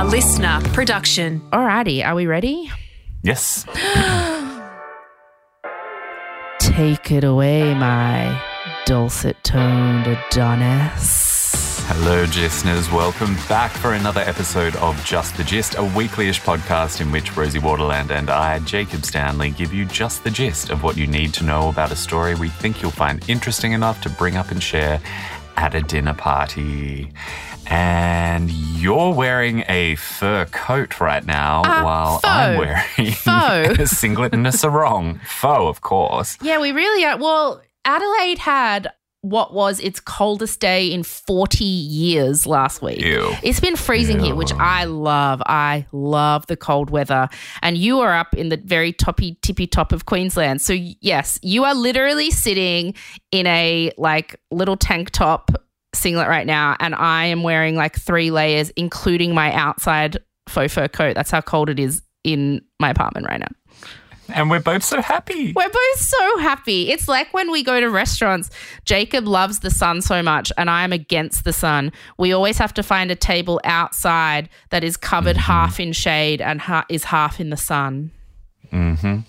A LiSTNR production. Alrighty, are we ready? Yes. Take it away, my dulcet toned Adonis. Hello, listeners. Welcome back for another episode of Just the Gist, a weekly-ish podcast in which Rosie Waterland and I, Jacob Stanley, give you just the gist of what you need to know about a story we think you'll find interesting enough to bring up and share at a dinner party. And you're wearing a fur coat right now Uh, while faux. I'm wearing Faux. a singlet and a sarong. Faux, of course. Yeah, we really are. Well, Adelaide had what was its coldest day in 40 years last week. Ew. It's been freezing here, which I love. I love the cold weather. And you are up in the very toppy, tippy top of Queensland. So, yes, you are literally sitting in a like little tank top singlet right now. And I am wearing like three layers, including my outside faux fur coat. That's how cold it is in my apartment right now. And we're both so happy. We're both so happy. It's like when we go to restaurants. Jacob loves the sun so much, and I am against the sun. We always have to find a table outside that is covered Mm-hmm. half in shade and ha- is half in the sun. Mm-hmm.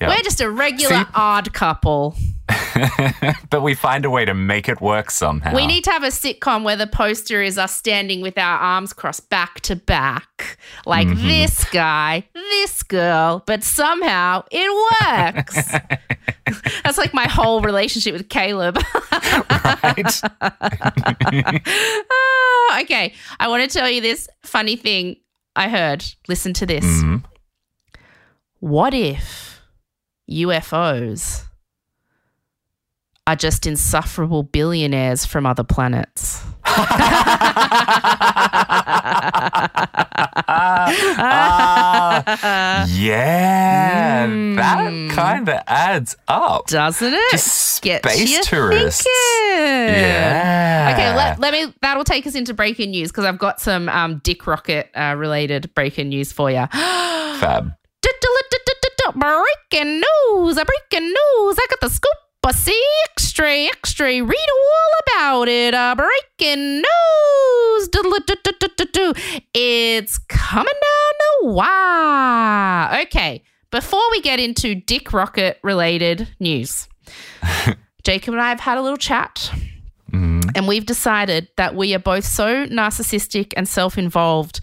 Yeah. We're just a regular See? odd couple. but we find a way to make it work somehow. We need to have a sitcom where the poster is us standing with our arms crossed back to back, like Mm-hmm. this guy, this girl, but somehow it works. That's like my whole relationship with Caleb. right? Ah, okay, I want to tell you this funny thing I heard. Listen to this. Mhm. What if UFOs are just insufferable billionaires from other planets? Ah, yeah, that kind of adds up. Doesn't it? Just Get space tourists. thinking. Yeah. Okay, let, let me. That'll take us into breaking news because I've got some um, Dick Rocket uh, related breaking news for you. Fab. Breaking news! A breaking news! I got the scoop. I see extra, extra. Read all about it. A breaking news. It's coming down the wire. Okay, before we get into Dick Rocket related news, Jacob and I have had a little chat. Mm. And we've decided that we are both so narcissistic and self involved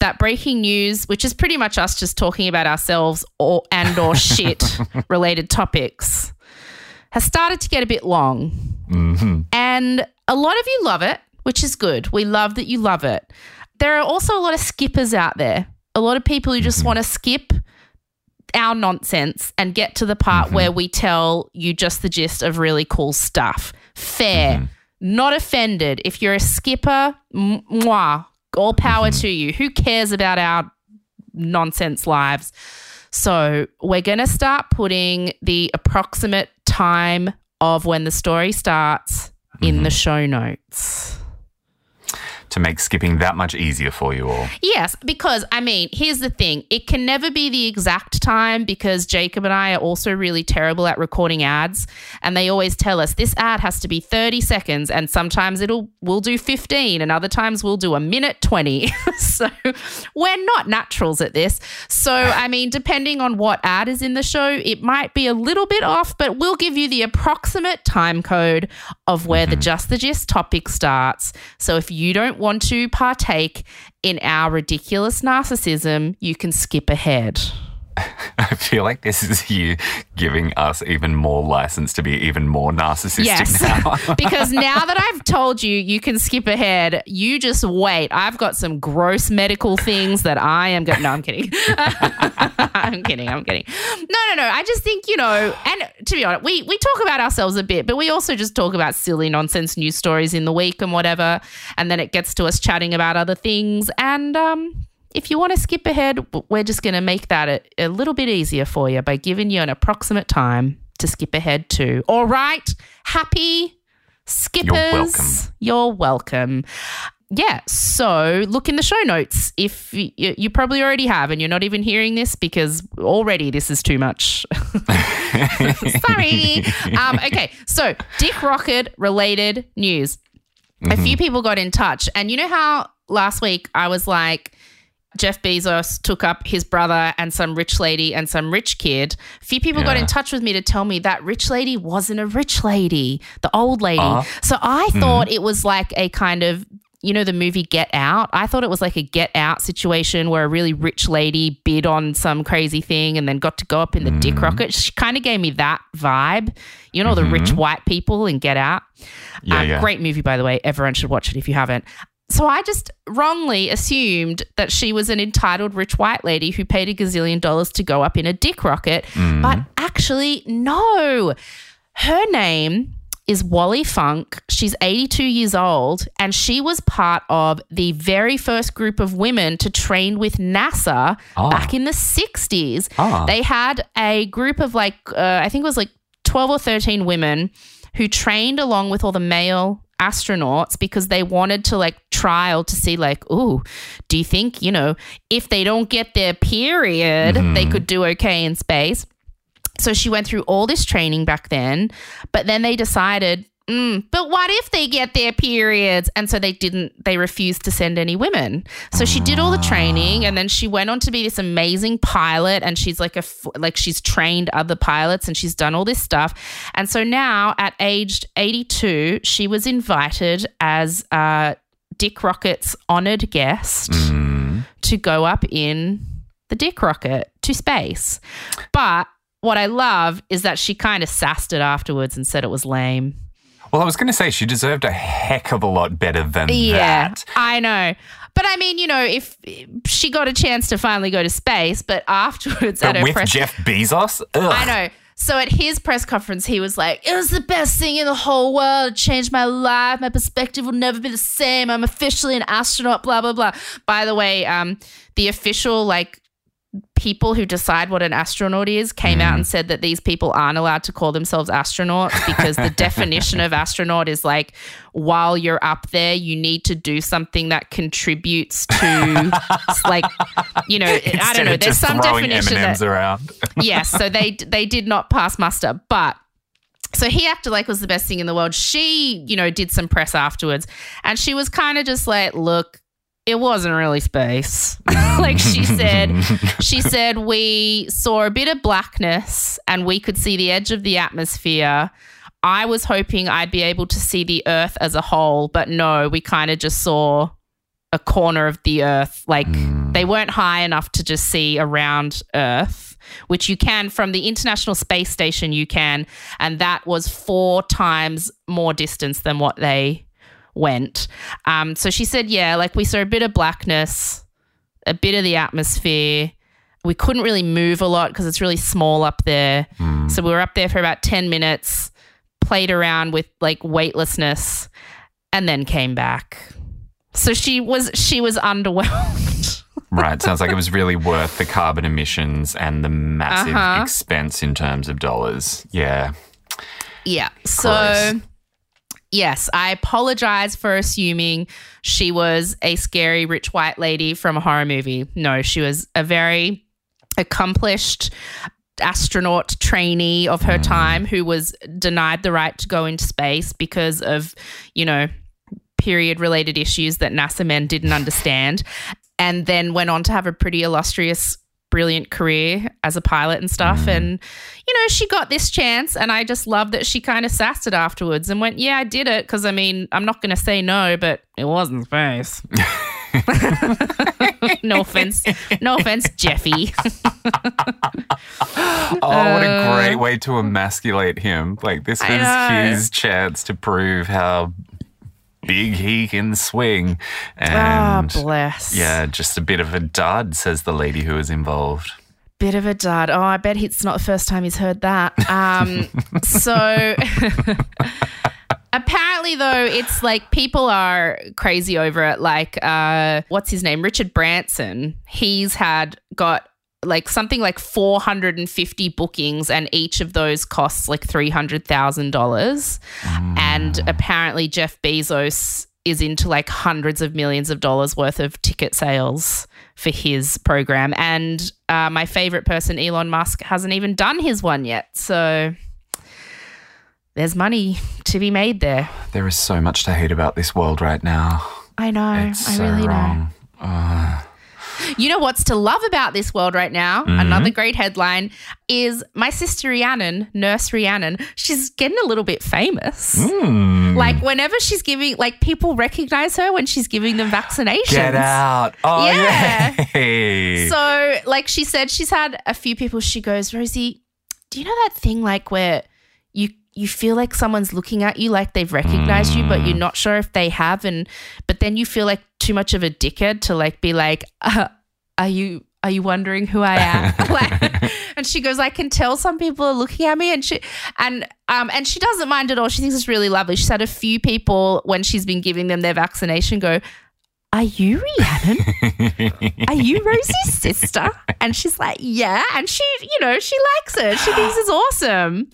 that breaking news, which is pretty much us just talking about ourselves or and or shit related topics, has started to get a bit long. hmm And a lot of you love it, which is good. We love that you love it. There are also a lot of skippers out there. A lot of people who just mm-hmm. want to skip our nonsense and get to the part mm-hmm. where we tell you just the gist of really cool stuff. Fair. Mm-hmm. Not offended. If you're a skipper, mwah, all power to you. Who cares about our nonsense lives? So, we're going to start putting the approximate time of when the story starts in the mm-hmm. show notes. To make skipping that much easier for you all. Yes, because I mean, here's the thing. It can never be the exact time because Jacob and I are also really terrible at recording ads and they always tell us this ad has to be 30 seconds and sometimes it'll we'll do 15 and other times we'll do a minute 20. so we're not naturals at this. So I mean, depending on what ad is in the show, it might be a little bit off, but we'll give you the approximate time code of where the mm-hmm. just the gist topic starts. So if you don't want to partake in our ridiculous narcissism, you can skip ahead. I feel like this is you giving us even more license to be even more narcissistic Yes. now. because now that I've told you you can skip ahead, you just wait. I've got some gross medical things that I am going. No, I'm kidding. I'm kidding. I'm kidding. No, no, no. I just think you know, and to be honest, we we talk about ourselves a bit, but we also just talk about silly nonsense news stories in the week and whatever, and then it gets to us chatting about other things. And um, if you want to skip ahead, we're just going to make that a, a little bit easier for you by giving you an approximate time to skip ahead to. All right, happy skippers. welcome. You're welcome. Yeah, so look in the show notes if you, you probably already have, and you're not even hearing this because already this is too much. Sorry. Um, okay, so Dick Rocket related news. A few people got in touch, and you know how last week I was like, Jeff Bezos took up his brother and some rich lady and some rich kid. A few people got in touch with me to tell me that rich lady wasn't a rich lady, the old lady. Uh-huh. So I thought it was like a kind of you know the movie Get Out? I thought it was like a Get Out situation where a really rich lady bid on some crazy thing and then got to go up in the dick rocket. She kind of gave me that vibe. You know, the rich white people in Get Out. Yeah, Um, yeah. Great movie, by the way. Everyone should watch it if you haven't. So I just wrongly assumed that she was an entitled rich white lady who paid a gazillion dollars to go up in a dick rocket. But actually, no. Her name is Wally Funk. She's 82 years old, and she was part of the very first group of women to train with NASA Oh. back in the 60s. Ah. They had a group of like, uh, I think it was like 12 or 13 women who trained along with all the male astronauts because they wanted to like trial to see like ooh do you think you know if they don't get their period they mm-hmm. could do okay in space? So she went through all this training back then, but then they decided, mm, but what if they get their periods? And so they didn't, they refused to send any women. So she did all the training and then she went on to be this amazing pilot and she's like a, like she's trained other pilots and she's done all this stuff. And so now at aged 82, she was invited as uh, Dick Rocket's honored guest to go up in the Dick Rocket to space. But what I love is that she kind of sassed it afterwards and said it was lame. Well, I was going to say she deserved a heck of a lot better than Yeah, that. I know. But I mean, you know, if she got a chance to finally go to space, but afterwards at But her with press Jeff Bezos? Ugh. I know. So at his press conference, he was like, "It was the best thing in the whole world. It changed my life. My perspective will never be the same. I'm officially an astronaut." Blah blah blah. By the way, um, the official like people who decide what an astronaut is came out mm. and said that these people aren't allowed to call themselves astronauts because the definition of astronaut is like while you're up there you need to do something that contributes to like you know i don't know there's some definition M&Ms that, around. yes, so they they did not pass muster, but so he acted like was the best thing in the world. She, you know, did some press afterwards, and she was kind of just like, "Look, it wasn't really space." like she said, she said we saw a bit of blackness and we could see the edge of the atmosphere. I was hoping I'd be able to see the Earth as a whole, but no, we kind of just saw a corner of the earth. Like hmm. they weren't high enough to just see around Earth, which you can from the International Space Station, you can. And that was four times more distance than what they went. Um, so she said, yeah, like we saw a bit of blackness, a bit of the atmosphere. We couldn't really move a lot because it's really small up there. So we were up there for about 10 minutes, played around with like weightlessness, and then came back. So she was she was underwhelmed. Right. Sounds like it was really worth the carbon emissions and the massive Uh-huh. expense in terms of dollars. Yeah. yeah. So Gross. Yes, I apologize for assuming she was a scary rich white lady from a horror movie. No, she was a very accomplished astronaut trainee of her time who was denied the right to go into space because of, you know, period related issues that NASA men didn't understand. And then went on to have a pretty illustrious, brilliant career as a pilot and stuff. And, you know, she got this chance. And I just love that she kind of sassed it afterwards and went, Yeah, I did it. Cause I mean, I'm not going to say no, but it wasn't space. no offense. No offense, Jeffy. Oh, what a great way to emasculate him. Like, this Uh, was his chance to prove how big he can swing. Ah, And bless. yeah, just a bit of a dud, says the lady who was involved. Bit of a dud. Oh, I bet it's not the first time he's heard that. Um, so apparently, though, it's like people are crazy over it. Like, uh, what's his name? Richard Branson. He's had got like something like 450 bookings, and each of those costs like $300,000. And apparently, Jeff Bezos is into like hundreds of millions of dollars worth of ticket sales for his program. And uh, my favorite person, Elon Musk, hasn't even done his one yet. So there's money to be made there. There is so much to hate about this world right now. I know. It's I so really know. wrong. You know what's to love about this world right now? Mm-hmm. Another great headline is my sister Rhiannon, Nurse Rhiannon. She's getting a little bit famous. Mm. Like whenever she's giving, like people recognize her when she's giving them vaccinations. Get out. Oh, Yeah. yeah. So, like she said, she's had a few people. She goes, Rosie, do you know that thing like where you you feel like someone's looking at you like they've recognized you, but Mm. you're not sure if they have, and but then you feel like too much of a dickhead to like be like, uh, are you are you wondering who I am? like, and she goes, I can tell some people are looking at me, and she and um and she doesn't mind at all. She thinks it's really lovely. She's had a few people when she's been giving them their vaccination go. Are you Rhiannon? Are you Rosie's sister? And she's like, Yeah. And she, you know, she likes it. She thinks it's awesome.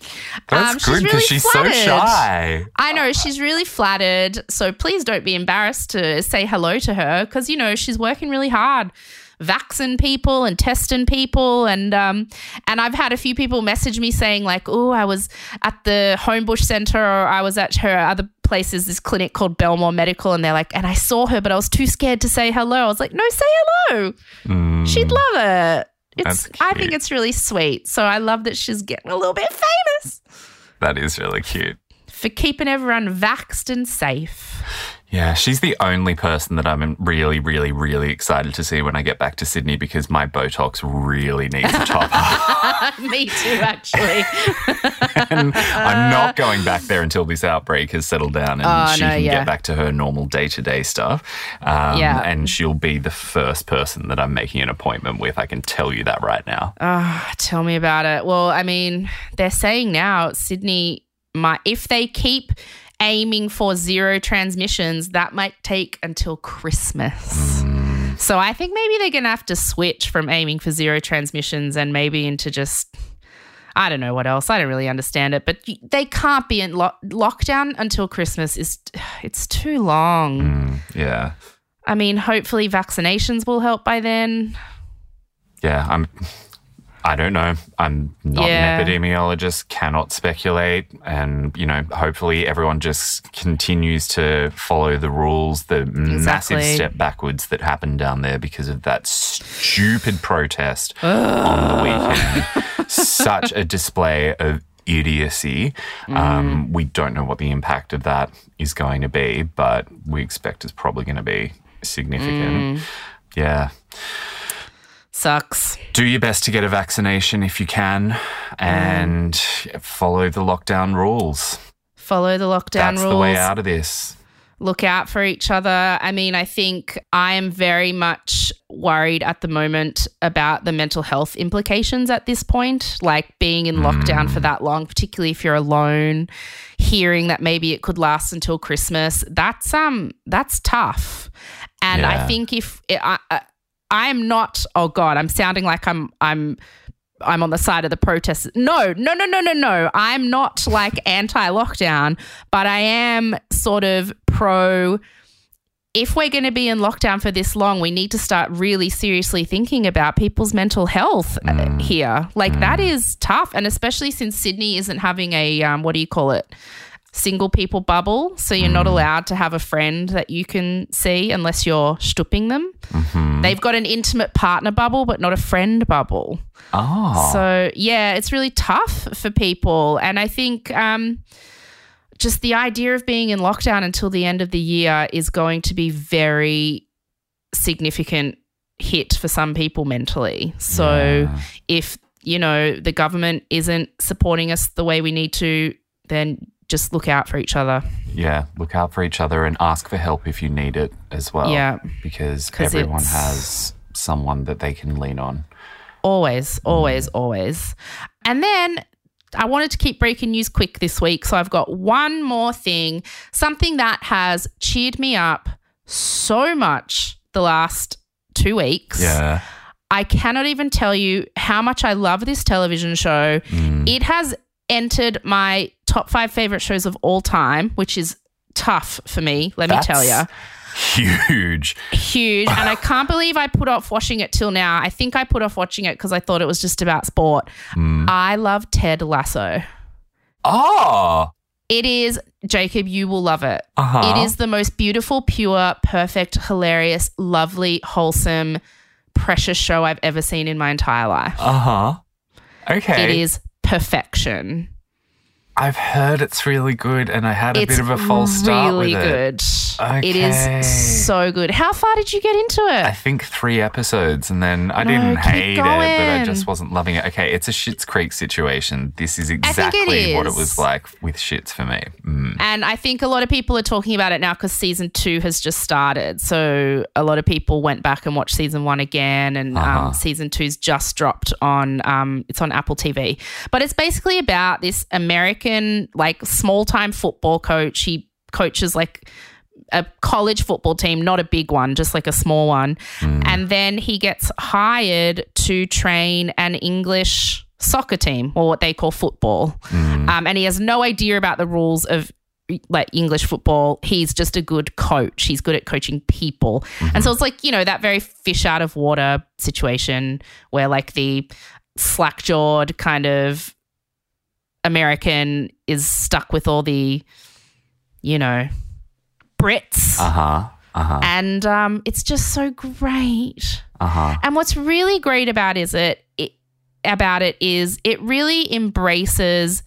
That's Um, she's good because really she's flattered. so shy. I know she's really flattered. So please don't be embarrassed to say hello to her because, you know, she's working really hard. Vaccine people and testing people and um and I've had a few people message me saying like oh I was at the Homebush Center or I was at her other places this clinic called Belmore Medical and they're like and I saw her but I was too scared to say hello. I was like no say hello. Mm. she'd love it. It's I think it's really sweet. So I love that she's getting a little bit famous. That is really cute. for keeping everyone vaxxed and safe Yeah, she's the only person that I'm really, really, really excited to see when I get back to Sydney because my Botox really needs a top up. Me too, actually. and I'm not going back there until this outbreak has settled down and Oh, she no, can yeah. get back to her normal day to day stuff. Um, Yeah. And she'll be the first person that I'm making an appointment with. I can tell you that right now. Ah, tell me about it. Well, I mean, they're saying now Sydney might, if they keep aiming for zero transmissions, that might take until Christmas. So I think maybe they're going to have to switch from aiming for zero transmissions and maybe into just. I don't know what else. I don't really understand it, but they can't be in lo- lockdown until Christmas. Is it's too long. Mm, yeah. I mean, hopefully vaccinations will help by then. Yeah, I'm. I don't know. I'm not Yeah. an epidemiologist, cannot speculate. And, you know, hopefully everyone just continues to follow the rules, the massive step backwards that happened down there because of that stupid protest on the weekend. Such a display of idiocy. Mm. Um, we don't know what the impact of that is going to be, but we expect it's probably going to be significant. Mm. Yeah Sucks. do your best to get a vaccination if you can and follow the lockdown rules. Follow the lockdown That's rules. That's the way out of this. look out for each other. I mean, I think I am very much worried at the moment about the mental health implications at this point, like being in lockdown for that long, particularly if you're alone, hearing that maybe it could last until Christmas. That's um that's tough. And I think if it, I, I I'm not oh god, I'm sounding like I'm I'm I'm on the side of the protest. No, no, no, no, no, no. I'm not like anti lockdown, but I am sort of pro. If we're going to be in lockdown for this long, we need to start really seriously thinking about people's mental health uh, here. Like that is tough, and especially since Sydney isn't having a um, what do you call it? Single people bubble, so you're not mm. allowed to have a friend that you can see unless you're stooping them. Mm-hmm. They've got an intimate partner bubble, but not a friend bubble. Oh, So yeah, it's really tough for people, and I think um, just the idea of being in lockdown until the end of the year is going to be very significant hit for some people mentally. So Yeah. if you know the government isn't supporting us the way we need to, then just look out for each other. yeah. Look out for each other and ask for help if you need it as well. Yeah. Because everyone has someone that they can lean on. Always, always, always. And then I wanted to keep breaking news quick this week. So I've got one more thing, something that has cheered me up so much the last two weeks. Yeah, I cannot even tell you how much I love this television show. Mm. It has entered my top five favorite shows of all time, which is tough for me, let me tell you huge. huge and i can't believe i put off watching it till now i think i put off watching it because i thought it was just about sport Mm. i love ted lasso Oh, it is jacob you will love it uh-huh. it is the most beautiful pure perfect hilarious lovely wholesome precious show I've ever seen in my entire life. Uh huh. Okay. It is perfection. I've heard it's really good, and I had a it's bit of a false start really with it. good. It Okay. is so good. How far did you get into it? I think three episodes, and then I No, didn't hate it, but I just wasn't loving it. Okay, it's a Schitt's Creek situation. This is it exactly what it was like with Schitt's for me. Mm. And I think a lot of people are talking about it now because season two has just started. So a lot of people went back and watched season one again, and Uh-huh. um, season two's just dropped on. Um, it's on Apple TV, but it's basically about this American like small time football coach. He coaches like a college football team, not a big one, just like a small one. Hmm. And then he gets hired to train an English soccer team or what they call football. Hmm. Um, and he has no idea about the rules of like English football. He's just a good coach. He's good at coaching people. And mm-hmm. so it's like, you know, that very fish out of water situation where like the slack jawed kind of American is stuck with all the, you know, Brits. Uh huh. Uh huh. And um, it's just so great. Uh huh. And what's really great about is it, it about it is it really embraces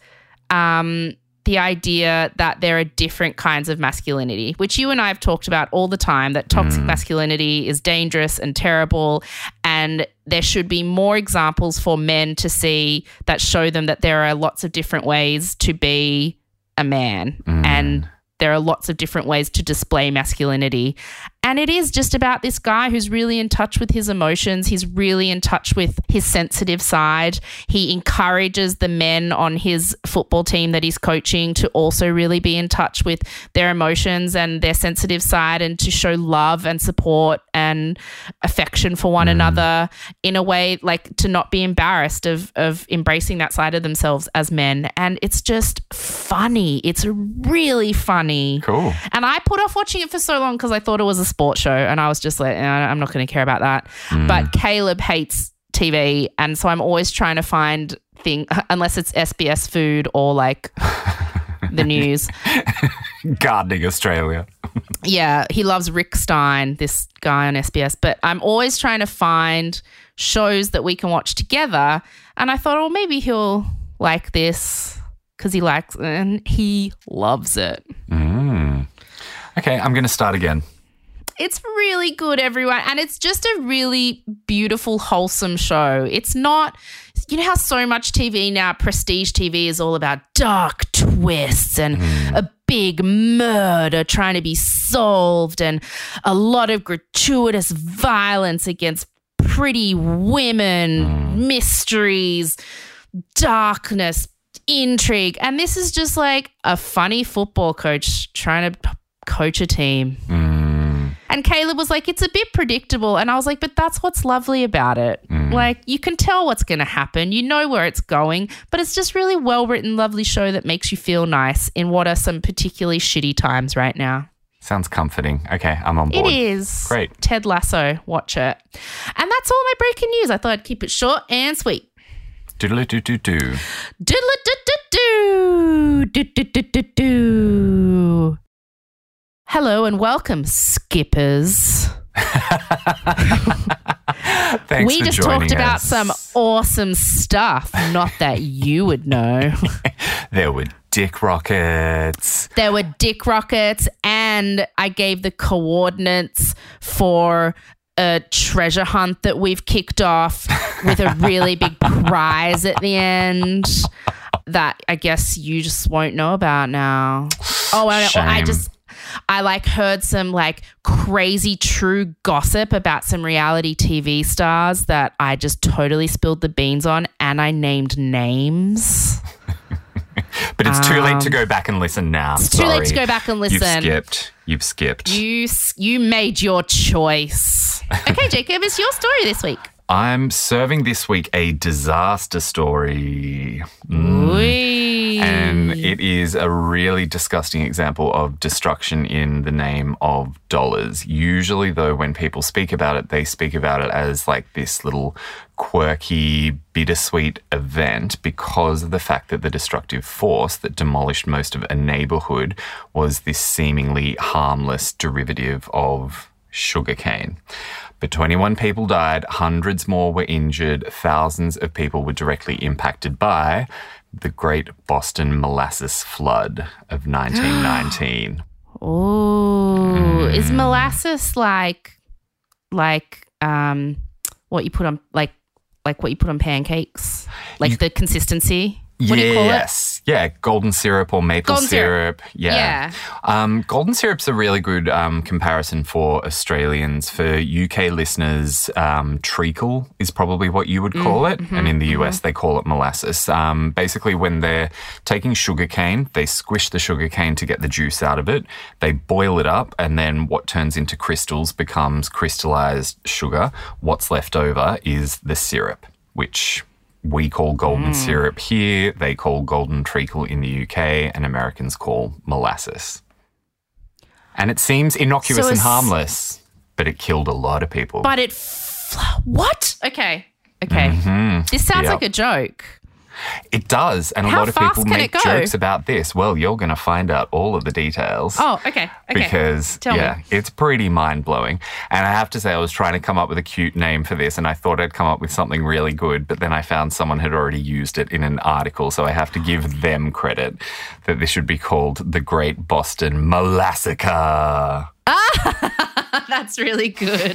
um, the idea that there are different kinds of masculinity, which you and I have talked about all the time. That toxic masculinity is dangerous and terrible, and there should be more examples for men to see that show them that there are lots of different ways to be a man and. There are lots of different ways to display masculinity. And it is just about this guy who's really in touch with his emotions. He's really in touch with his sensitive side. He encourages the men on his football team that he's coaching to also really be in touch with their emotions and their sensitive side and to show love and support and affection for one mm. another in a way like to not be embarrassed of of embracing that side of themselves as men. And it's just funny. It's really funny. Cool. And I put off watching it for so long because I thought it was a sports show, and I was just like, "Eh, I'm not going to care about that. But Caleb hates TV, and so I'm always trying to find thing unless it's SBS food or like the news. Gardening Australia. Yeah, he loves Rick Stein, this guy on SBS. But I'm always trying to find shows that we can watch together. And I thought, oh, maybe he'll like this because he likes and he loves it. Mm. Okay, I'm going to start again. It's really good, everyone. And it's just a really beautiful, wholesome show. It's not, you know, how so much TV now, prestige TV, is all about dark twists and mm. a big murder trying to be solved and a lot of gratuitous violence against pretty women, mm. mysteries, darkness, intrigue. And this is just like a funny football coach trying to coach a team. Mm. And Caleb was like, it's a bit predictable. And I was like, but that's what's lovely about it. Mm. Like, you can tell what's going to happen, you know where it's going, but it's just really well written, lovely show that makes you feel nice in what are some particularly shitty times right now. Sounds comforting. Okay, I'm on board. It is. Great. Ted Lasso, watch it. And that's all my breaking news. I thought I'd keep it short and sweet. Doodle doo doo doo. Doodle-doo-doo-doo. Doo-doo-doo-doo-doo. Hello and welcome, skippers. Thanks we just talked about some awesome stuff. Not that you would know. There were dick rockets. there were dick rockets, and I gave the coordinates for a treasure hunt that we've kicked off with a really big prize at the end that I guess you just won't know about now. Oh, I, I just. I like heard some like crazy true gossip about some reality TV stars that I just totally spilled the beans on and I named names. But it's too late to go back and listen now. Um, It's too late to go back and listen. You've skipped. You've skipped. You you made your choice. Okay, Jacob, it's your story this week. I'm serving this week a disaster story. Mm. And it is a really disgusting example of destruction in the name of dollars. Usually, though, when people speak about it, they speak about it as like this little quirky, bittersweet event because of the fact that the destructive force that demolished most of a neighborhood was this seemingly harmless derivative of sugarcane. But 21 people died, hundreds more were injured, thousands of people were directly impacted by the Great Boston Molasses Flood of 1919. Oh, is molasses like like um what you put on like like what you put on pancakes? Like You- the consistency? What do you call it? Yeah, golden syrup or maple Golden syrup. syrup. Yeah. Yeah. Um, golden syrup's a really good um, comparison for Australians. For UK listeners, um, treacle is probably what you would call it. And in the US, they call it molasses. Um, basically, when they're taking sugarcane, they squish the sugarcane to get the juice out of it. They boil it up, and then what turns into crystals becomes crystallized sugar. What's left over is the syrup, which we call golden hmm. syrup here, they call golden treacle in the UK, and Americans call molasses. And it seems innocuous So and harmless, but it killed a lot of people. But it fl- what? Okay. Okay. Mm-hmm. This sounds Yep. like a joke. It does, and a lot of people make jokes about this. Well, you're going to find out all of the details. Oh, okay. Okay. Because Tell yeah, me. it's pretty mind blowing. And I have to say, I was trying to come up with a cute name for this, and I thought I'd come up with something really good, but then I found someone had already used it in an article, so I have to give them credit that this should be called the Great Boston Molassacre. That's really good.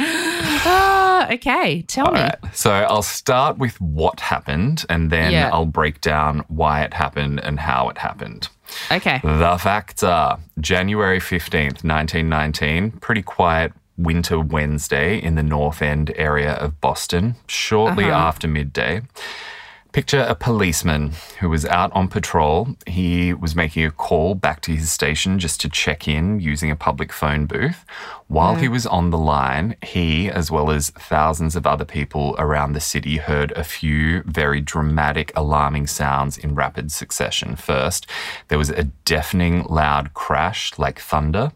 Ah, okay. Tell All me. right. So I'll start with what happened, and then Yeah. I'll break down why it happened and how it happened. Okay. The facts are January 15th, 1919, pretty quiet winter Wednesday in the North End area of Boston, shortly after midday. Picture a policeman who was out on patrol. He was making a call back to his station just to check in using a public phone booth. While he was on the line, he, as well as thousands of other people around the city, heard a few very dramatic, alarming sounds in rapid succession. First, there was a deafening, loud crash like thunder.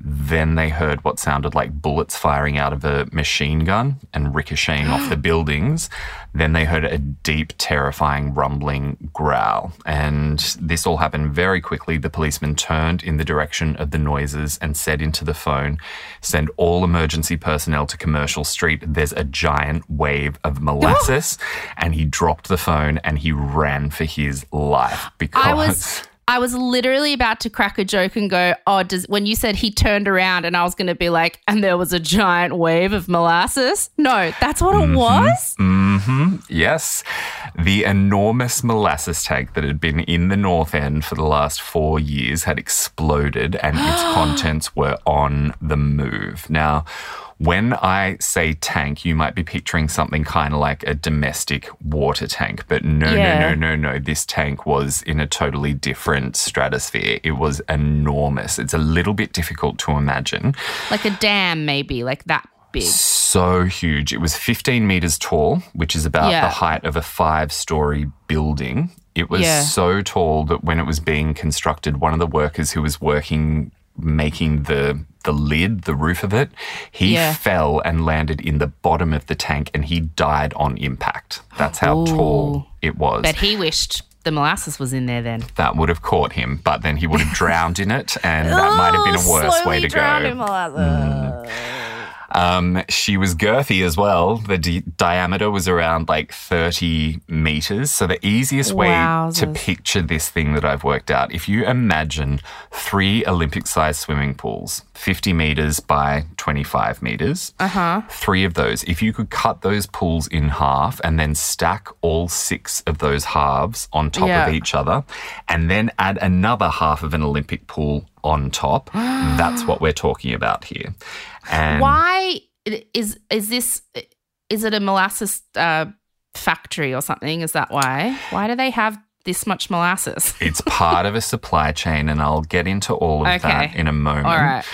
Then they heard what sounded like bullets firing out of a machine gun and ricocheting off the buildings. Then they heard a deep, terrifying rumbling growl. And this all happened very quickly. The policeman turned in the direction of the noises and said into the phone, Send all emergency personnel to Commercial Street. There's a giant wave of molasses. and he dropped the phone and he ran for his life because. I was literally about to crack a joke and go, "Oh, does when you said he turned around and I was going to be like, and there was a giant wave of molasses?" No, that's what it mm-hmm. was. Mm-hmm. Yes, the enormous molasses tank that had been in the North End for the last four years had exploded and its contents were on the move. Now, when I say tank, you might be picturing something kind of like a domestic water tank, but no, Yeah. no, no, no, no. This tank was in a totally different stratosphere. It was enormous. It's a little bit difficult to imagine Like a dam, maybe like that big. so huge. It was 15 meters tall, which is about Yeah. the height of a five story building. It was Yeah. so tall that when it was being constructed, one of the workers who was working making the the lid, the roof of it, he Yeah. fell and landed in the bottom of the tank and he died on impact. That's how tall it was. But he wished the molasses was in there then. that would have caught him, but then he would have drowned in it, and that might have been a oh, worse way to go. Um, she was girthy as well. The di- diameter was around like 30 meters. So, the easiest way to picture this thing that I've worked out, if you imagine three Olympic sized swimming pools, 50 meters by 25 meters, uh-huh. three of those, if you could cut those pools in half and then stack all six of those halves on top Yeah. of each other, and then add another half of an Olympic pool on top, that's what we're talking about here. And Why is is this? Is it a molasses uh, factory or something? Is that why? Why do they have this much molasses? It's part of a supply chain, and I'll get into all of that in a moment. All right.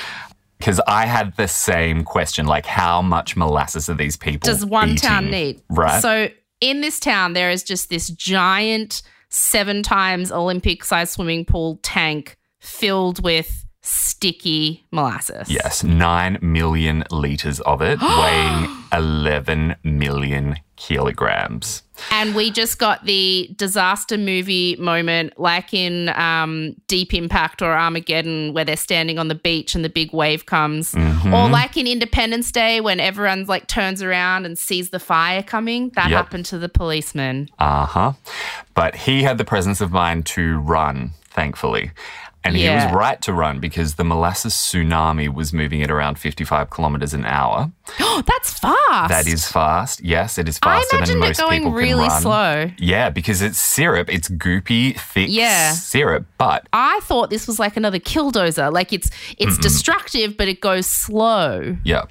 Because I had the same question like, how much molasses are these people Does one town need? Right. So in this town, there is just this giant seven times Olympic sized swimming pool tank filled with sticky molasses. Yes, 9 million litres of it, weighing 11 million kilograms. And we just got the disaster movie moment, like in um, Deep Impact or Armageddon, where they're standing on the beach and the big wave comes, Mm-hmm. or like in Independence Day when everyone's like turns around and sees the fire coming. That Yep. happened to the policeman. Uh huh. But he had the presence of mind to run, thankfully. And he was right to run because the molasses tsunami was moving at around 55 kilometers an hour. Oh, that's fast. That is fast. Yes, it is faster than imagined it most going people really can run. slow. Yeah, because it's syrup. It's goopy, thick Yeah. syrup. But I thought this was like another killdozer. Like it's it's destructive, but it goes slow. Yeah.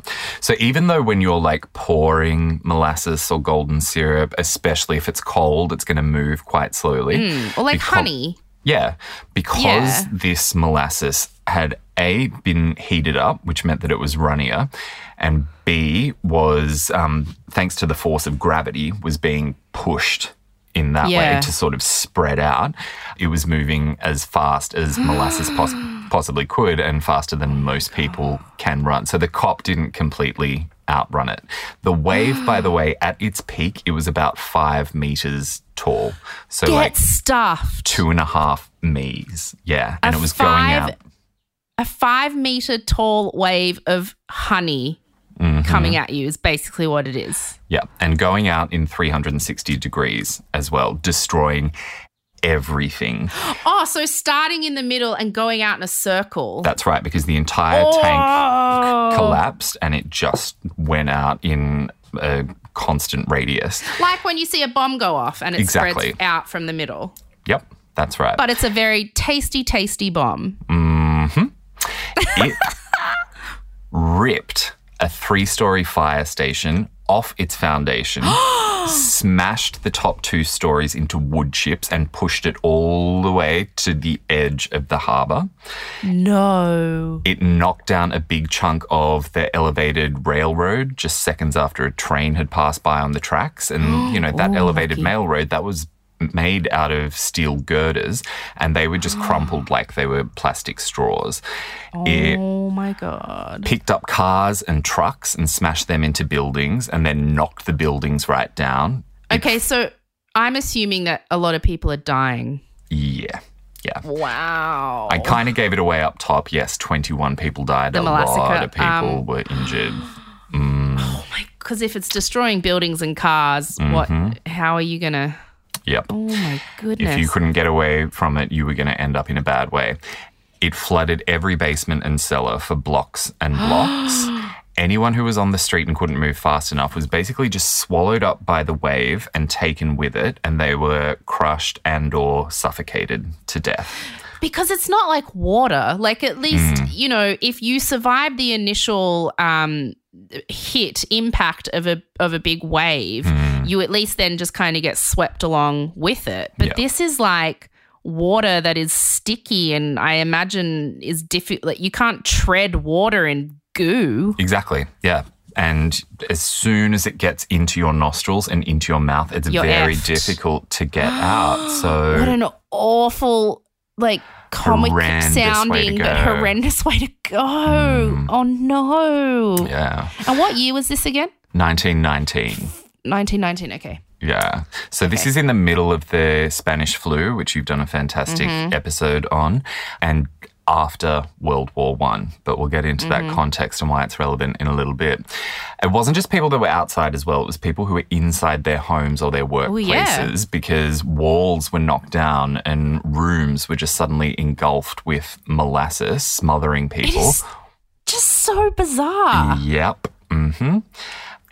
So even though when you're like pouring molasses or golden syrup, especially if it's cold, it's going to move quite slowly. Hmm. Or like Becau- honey. Yeah. Because Yeah. this molasses had A, been heated up, which meant that it was runnier, and B, was, um, thanks to the force of gravity, was being pushed in that way to sort of spread out. It was moving as fast as molasses poss- possibly could and faster than most people can run. So the cop didn't completely outrun it. The wave, by the way, at its peak, it was about five meters tall. So Get like stuffed. two and a half me's. Yeah. And A it was going out. A five meter tall wave of honey Mm-hmm. coming at you is basically what it is. Yeah. And going out in 360 degrees as well, destroying everything. Oh, so starting in the middle and going out in a circle. That's right, because the entire tank Oh. collapsed and it just went out in a constant radius. like when you see a bomb go off and it Exactly. spreads out from the middle. Yep. That's right. But it's a very tasty, tasty bomb. Mm-hmm. it ripped a three story fire station off its foundation, smashed the top two stories into wood chips, and pushed it all the way to the edge of the harbour. No. It knocked down a big chunk of the elevated railroad just seconds after a train had passed by on the tracks. And, you know, that Ooh, elevated lucky. mail road, that was made out of steel girders and they were just crumpled like they were plastic straws. It Oh my god. picked up cars and trucks and smashed them into buildings and then knocked the buildings right down. Okay, so I'm assuming that a lot of people are dying. Yeah. Yeah. Wow. I kind of gave it away up top. Yes, 21 people died. The a lot of people um, were injured. Mm. Oh my! Because if it's destroying buildings and cars, what? How are you gonna? Yep. Oh my goodness! If you couldn't get away from it, you were going to end up in a bad way. It flooded every basement and cellar for blocks and blocks. Anyone who was on the street and couldn't move fast enough was basically just swallowed up by the wave and taken with it, and they were crushed and or suffocated to death. because it's not like water. Like at least Hmm. you know, if you survive the initial um, hit impact of a of a big wave, Hmm. you at least then just kind of get swept along with it. But Yeah. this is like water that is sticky and I imagine is difficult. Like you can't tread water in goo. Exactly. Yeah. And as soon as it gets into your nostrils and into your mouth, it's You're very effed. difficult to get out. So What an awful, like, comic Horrendous way to sounding, but. Mm. horrendous way to go. Oh, no. yeah. And what year was this again? 1919. 1919. Okay. Yeah. So this is in the middle of the Spanish flu, which you've done a fantastic Mm-hmm. episode on, and after World War One. But we'll get into Mm-hmm. that context and why it's relevant in a little bit. It wasn't just people that were outside as well; it was people who were inside their homes or their workplaces yeah. because walls were knocked down and rooms were just suddenly engulfed with molasses, smothering people. is Just so bizarre. Yep. Mm hmm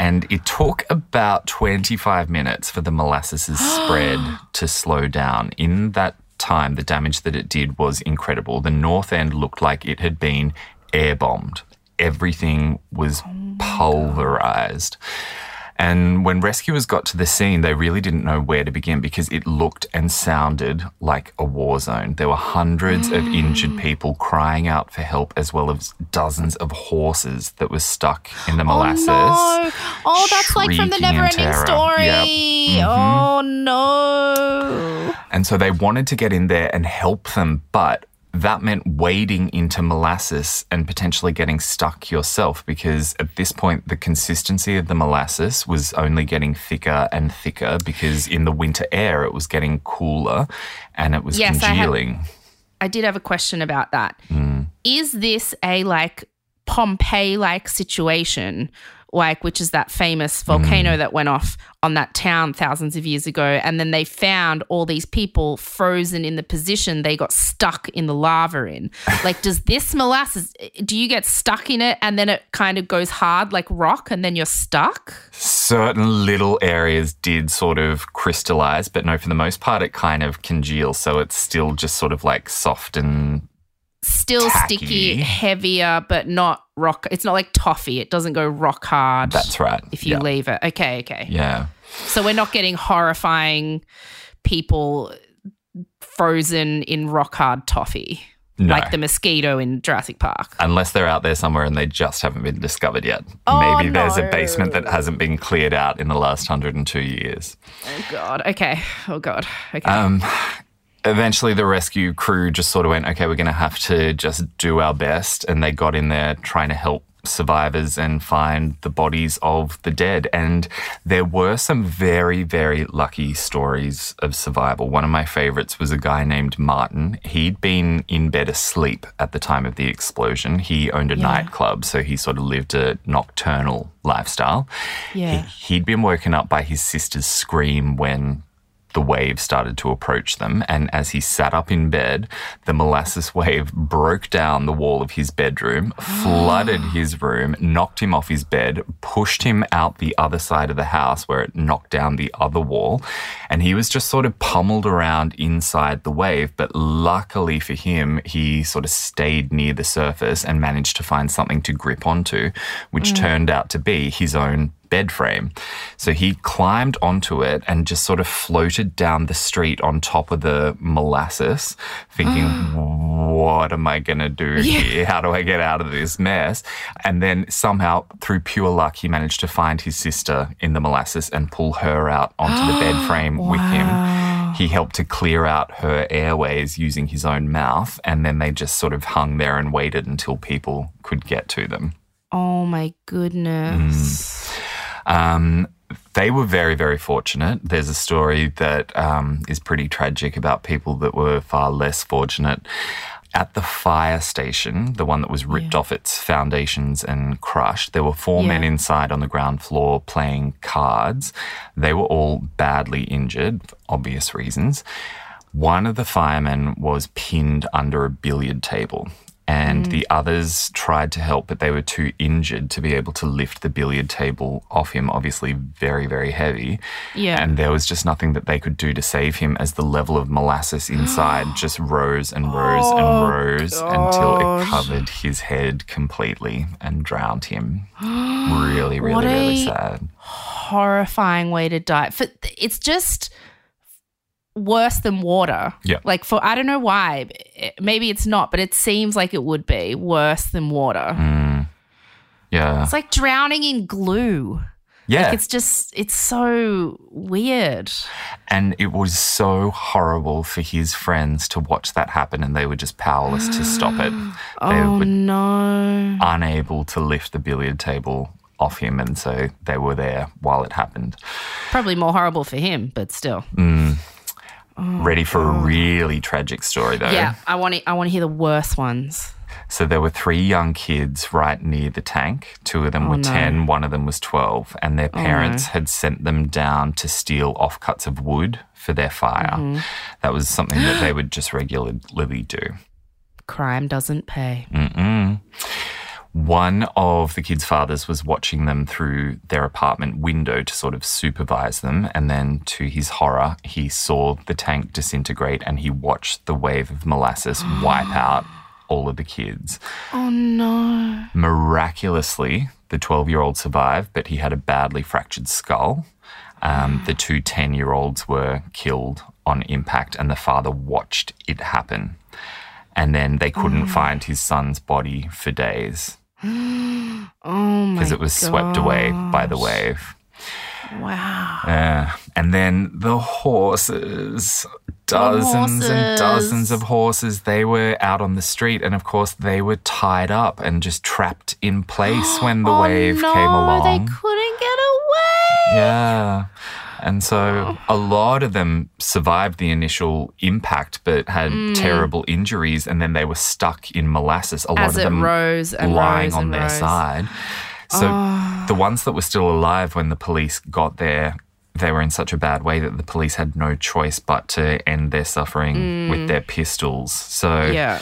And it took about 25 minutes for the molasses' spread to slow down. In that time, the damage that it did was incredible. The north end looked like it had been air bombed. Everything was oh pulverized. And when rescuers got to the scene, they really didn't know where to begin because it looked and sounded like a war zone. There were hundreds of injured people crying out for help, as well as dozens of horses that were stuck in the molasses. Oh, no. Oh, that's like from the never ending story. Yep. Mm-hmm. Oh, no. And so they wanted to get in there and help them, but that meant wading into molasses and potentially getting stuck yourself because at this point the consistency of the molasses was only getting thicker and thicker because in the winter air it was getting cooler and it was Yes, I had- congealing. I did have a question about that. Mm. Is this a like Pompeii like situation? Like, which is that famous Mm. volcano that went off on that town thousands of years ago. And then they found all these people frozen in the position they got stuck in the lava in. Like, does this molasses, do you get stuck in it and then it kind of goes hard like rock and then you're stuck? Certain little areas did sort of crystallize, but no, for the most part, it kind of congeals. So it's still just sort of like soft and Still Tacky. sticky, heavier, but not rock. It's not like toffee. It doesn't go rock hard. that's right. if you yeah. leave it. Okay, okay. Yeah. So we're not getting horrifying people frozen in rock hard toffee. No. Like the mosquito in Jurassic Park. Unless they're out there somewhere and they just haven't been discovered yet. Oh, Maybe there's a basement that hasn't been cleared out in the last 102 years. Oh god. Okay. Oh god. Okay. Um, eventually, the rescue crew just sort of went, okay, we're going to have to just do our best. And they got in there trying to help survivors and find the bodies of the dead. And there were some very, very lucky stories of survival. One of my favorites was a guy named Martin. He'd been in bed asleep at the time of the explosion. He owned a nightclub, so he sort of lived a nocturnal lifestyle. Yeah. He, he'd been woken up by his sister's scream when the wave started to approach them. And as he sat up in bed, the molasses wave broke down the wall of his bedroom, flooded his room, knocked him off his bed, pushed him out the other side of the house where it knocked down the other wall. And he was just sort of pummeled around inside the wave. But luckily for him, he sort of stayed near the surface and managed to find something to grip onto, which mm. turned out to be his own bed frame. So he climbed onto it and just sort of floated down the street on top of the molasses, thinking, what am I going to do here? How do I get out of this mess? And then somehow, through pure luck, he managed to find his sister in the molasses and pull her out onto the bed frame with him. He helped to clear out her airways using his own mouth, and then they just sort of hung there and waited until people could get to them. oh my goodness. Mm. Um, they were very, very fortunate. There's a story that um, is pretty tragic about people that were far less fortunate. At the fire station, the one that was ripped off its foundations and crushed, there were four men inside on the ground floor playing cards. They were all badly injured, for obvious reasons. One of the firemen was pinned under a billiard table, and mm. the others tried to help, but they were too injured to be able to lift the billiard table off him, obviously very, very heavy. Yeah. And there was just nothing that they could do to save him as the level of molasses inside just rose and rose Oh, and rose until it covered his head completely and drowned him. really, really, What really sad. Horrifying way to die. For it's just worse than water. Yeah. Like for I don't know why. Maybe it's not, but it seems like it would be worse than water. Mm. Yeah. It's like drowning in glue. yeah. It's just it's so weird. And it was so horrible for his friends to watch that happen, and they were just powerless to stop it. They oh were no. unable to lift the billiard table off him, and so they were there while it happened, Probably more horrible for him, but still. Ready for a oh, really tragic story, though. Yeah, I want to I want to hear the worst ones. So there were three young kids right near the tank. Two of them oh, were no. 10, one of them was 12, and their oh, parents had sent them down to steal offcuts of wood for their fire. Mm-hmm. That was something that they would just regularly do. Crime doesn't pay. Mm-mm. One of the kids' fathers was watching them through their apartment window to sort of supervise them. And then, to his horror, he saw the tank disintegrate and he watched the wave of molasses wipe out all of the kids. Oh no. Miraculously, the 12 year old survived, but he had a badly fractured skull. Um, the two 10 year olds were killed on impact, and the father watched it happen. And then they couldn't find his son's body for days Oh my because it was swept away by the wave. Wow. Yeah. And then the horses. Dozens and dozens of horses. They were out on the street, and of course, they were tied up and just trapped in place when the oh, wave no, came along. They couldn't get away. Yeah. And so a lot of them survived the initial impact but had Mm. terrible injuries and then they were stuck in molasses. A lot As of them rose lying rose on their rose. Oh. side. So the ones that were still alive when the police got there, they were in such a bad way that the police had no choice but to end their suffering with their pistols. So Mm. Yeah.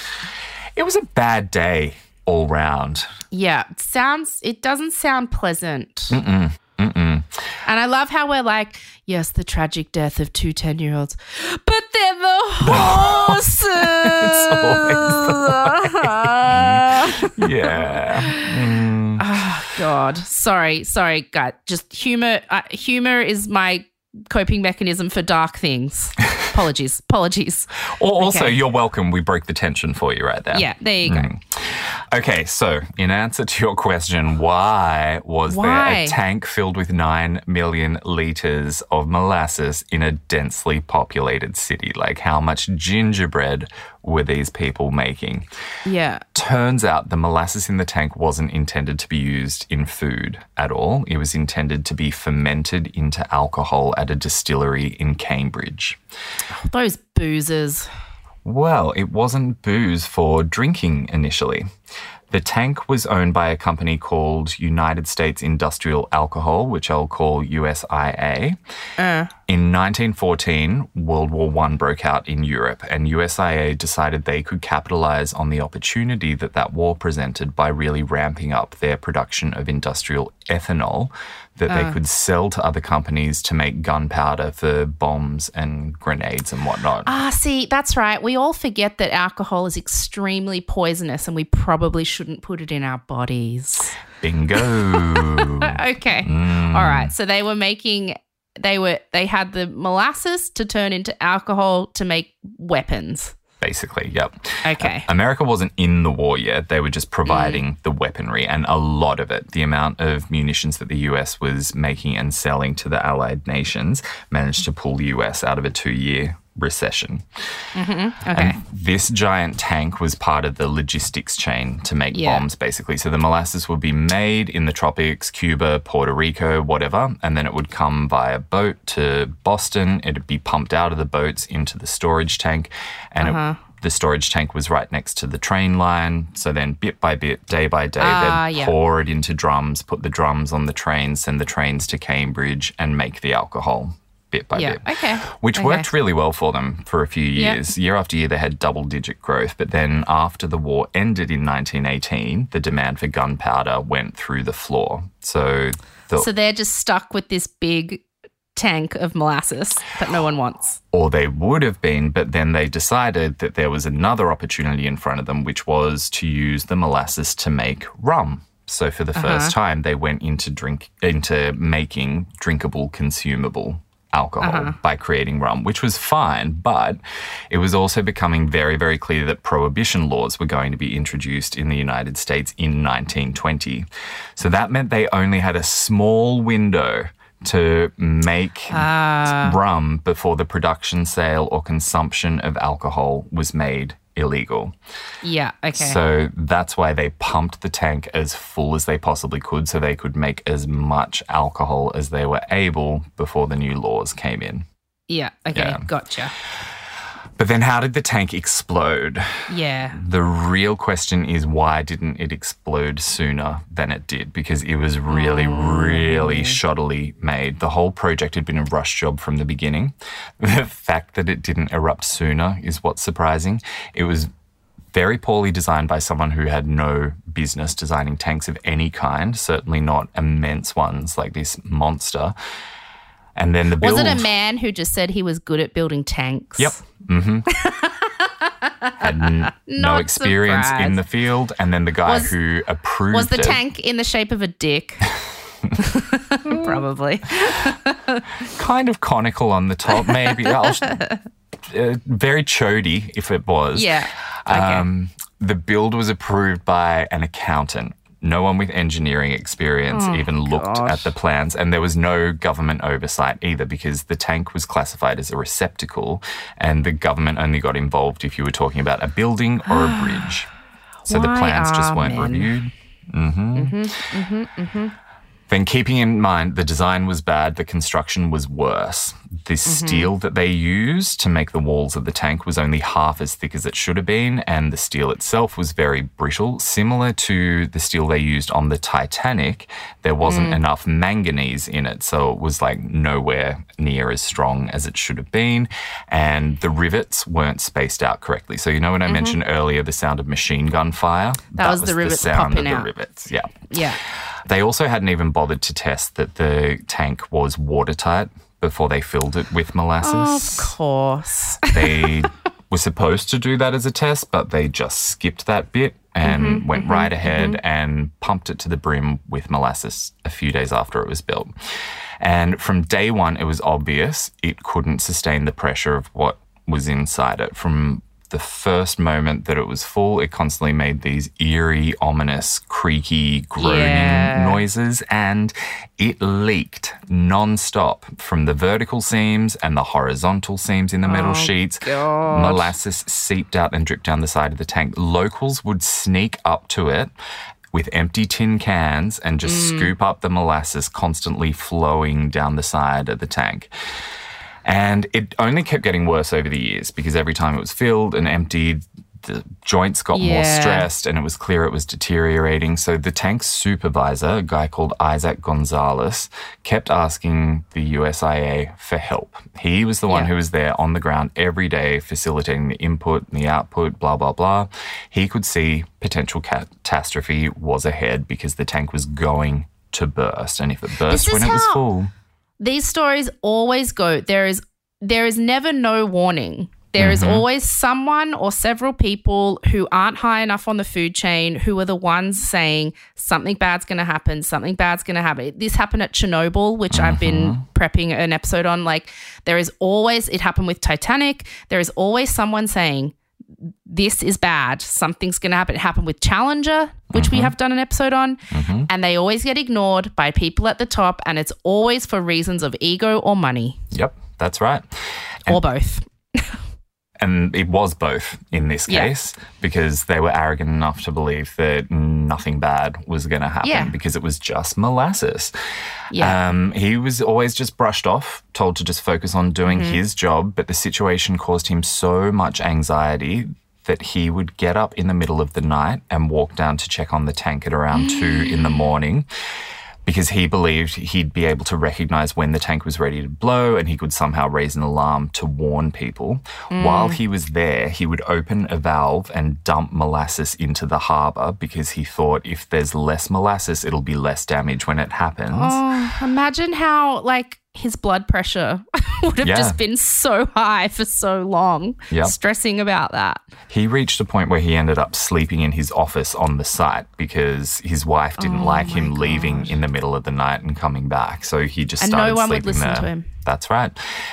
it was a bad day all round. Yeah, it sounds. It doesn't sound pleasant. Mm-mm. And I love how we're like, yes, the tragic death of two 10 year olds, but they're the horses. yeah. Mm. oh, God. Sorry. Sorry, God. Just humor. Uh, humor is my coping mechanism for dark things. Apologies. Apologies. Or also, Okay. you're welcome. We broke the tension for you right there. Yeah, there you go. Okay, so in answer to your question, why was there a tank filled with 9 million litres of molasses in a densely populated city? Like, how much gingerbread were these people making? Yeah. Turns out the molasses in the tank wasn't intended to be used in food at all. It was intended to be fermented into alcohol at a distillery in Cambridge. Those boozers. Well, it wasn't booze for drinking initially. The tank was owned by a company called United States Industrial Alcohol, which I'll call USIA. Uh. In 1914, World War I broke out in Europe, and USIA decided they could capitalize on the opportunity that that war presented by really ramping up their production of industrial ethanol that they could sell to other companies to make gunpowder for bombs and grenades and whatnot. Ah, see, that's right. We all forget that alcohol is extremely poisonous and we probably shouldn't put it in our bodies. Bingo. Okay. Mm. All right. So they were making they were they had the molasses to turn into alcohol to make weapons. Basically, yep. Uh, okay. America wasn't in the war yet. They were just mm. providing the weaponry and a lot of it. The amount of munitions that the US was making and selling to the Allied nations managed to pull the US out of a two year recession. Okay. And this giant tank was part of the logistics chain to make Yeah. bombs, basically. So the molasses would be made in the tropics, Cuba, Puerto Rico, whatever, and then it would come via boat to Boston. It'd be pumped out of the boats into the storage tank, and Uh-huh. it, the storage tank was right next to the train line. So then, bit by bit, day by day, Ah, they'd yeah. pour it into drums, put the drums on the trains, send the trains to Cambridge, and make the alcohol. Bit by yeah. bit Okay. which Okay. worked really well for them for a few years. Year after year, they had double digit growth. But then after the war ended in 1918, the demand for gunpowder went through the floor. So, the, So they're just stuck with this big tank of molasses that no one wants. or they would have been, but then they decided that there was another opportunity in front of them, which was to use the molasses to make rum. So for the first uh-huh. time, they went into drink into making drinkable, consumable alcohol uh-huh. by creating rum, which was fine, but it was also becoming very, very clear that prohibition laws were going to be introduced in the United States in 1920. So that meant they only had a small window to make ah. rum before the production, sale, or consumption of alcohol was made illegal. Yeah. Okay. So that's why they pumped the tank as full as they possibly could so they could make as much alcohol as they were able before the new laws came in. yeah. Okay. Yeah. Gotcha. But then how did the tank explode? Yeah. The real question is why didn't it explode sooner than it did? Because it was really, oh. really shoddily made. The whole project had been a rush job from the beginning. The fact that it didn't erupt sooner is what's surprising. It was very poorly designed by someone who had no business designing tanks of any kind, certainly not immense ones like this monster. And then the build. Was it a man who just said he was good at building tanks? Yep. Mm-hmm. Had n- no Not experience in the field, and then the guy Was- who approved Was the it, tank in the shape of a dick? Probably. kind of conical on the top, maybe. I'll sh- uh, very chody if it was. Yeah. Okay. Um, the build was approved by an accountant. No one with engineering experience oh, even looked gosh. at the plans, and there was no government oversight either because the tank was classified as a receptacle, and the government only got involved if you were talking about a building or a bridge. So the plans just weren't men- reviewed. Mm-hmm. mm-hmm, mm-hmm, mm-hmm. Then, keeping in mind the design was bad, the construction was worse. The mm-hmm. steel that they used to make the walls of the tank was only half as thick as it should have been, and the steel itself was very brittle. Similar to the steel they used on the Titanic, there wasn't mm. enough manganese in it, so it was like nowhere near as strong as it should have been. And the rivets weren't spaced out correctly. So, you know, when I mm-hmm. mentioned earlier the sound of machine gun fire? That was the rivets popping of out. the rivets. Yeah. Yeah. They also hadn't even bothered to test that the tank was watertight before they filled it with molasses. Of course. They were supposed to do that as a test, but they just skipped that bit and mm-hmm, went mm-hmm, right ahead mm-hmm. and pumped it to the brim with molasses a few days after it was built. And from day one, it was obvious it couldn't sustain the pressure of what was inside it. From the first moment that it was full, it constantly made these eerie, ominous, creaky, groaning Yeah. noises, and it leaked non-stop from the vertical seams and the horizontal seams in the metal oh, sheets. God. Molasses seeped out and dripped down the side of the tank. Locals would sneak up to it with empty tin cans and just mm. scoop up the molasses constantly flowing down the side of the tank. And it only kept getting worse over the years because every time it was filled and emptied, the joints got more stressed and it was clear it was deteriorating. So the tank's supervisor, a guy called Isaac Gonzales, kept asking the USIA for help. He was the one Yeah. who was there on the ground every day facilitating the input and the output, blah, blah, blah. He could see potential catastrophe was ahead because the tank was going to burst. And if it burst when it was full, These stories always go. There is there is never no warning. There is mm-hmm. always someone or several people who aren't high enough on the food chain who are the ones saying something bad's going to happen, something bad's going to happen. This happened at Chernobyl, which I've been uh-huh. prepping an episode on. Like, there is always, it happened with Titanic. There is always someone saying, this is bad. Something's going to happen. It happened with Challenger, which we mm-hmm. have done an episode on, mm-hmm. and they always get ignored by people at the top, and it's always for reasons of ego or money yep, that's right. or both. And it was both in this Yeah. case because they were arrogant enough to believe that nothing bad was going to happen Yeah. because it was just molasses. Yeah. Um, he was always just brushed off, told to just focus on doing Mm-hmm. his job, but the situation caused him so much anxiety that he would get up in the middle of the night and walk down to check on the tank at around two in the morning because he believed he'd be able to recognize when the tank was ready to blow and he could somehow raise an alarm to warn people. Mm. While he was there, he would open a valve and dump molasses into the harbor because he thought if there's less molasses, it'll be less damage when it happens. Oh, imagine how like his blood pressure would have Yeah. just been so high for so long, Yep. stressing about that. He reached a point where he ended up sleeping in his office on the site because his wife didn't Oh like him leaving in the middle of the night and coming back. So he just And no started one would sleeping listen there. to him. That's right.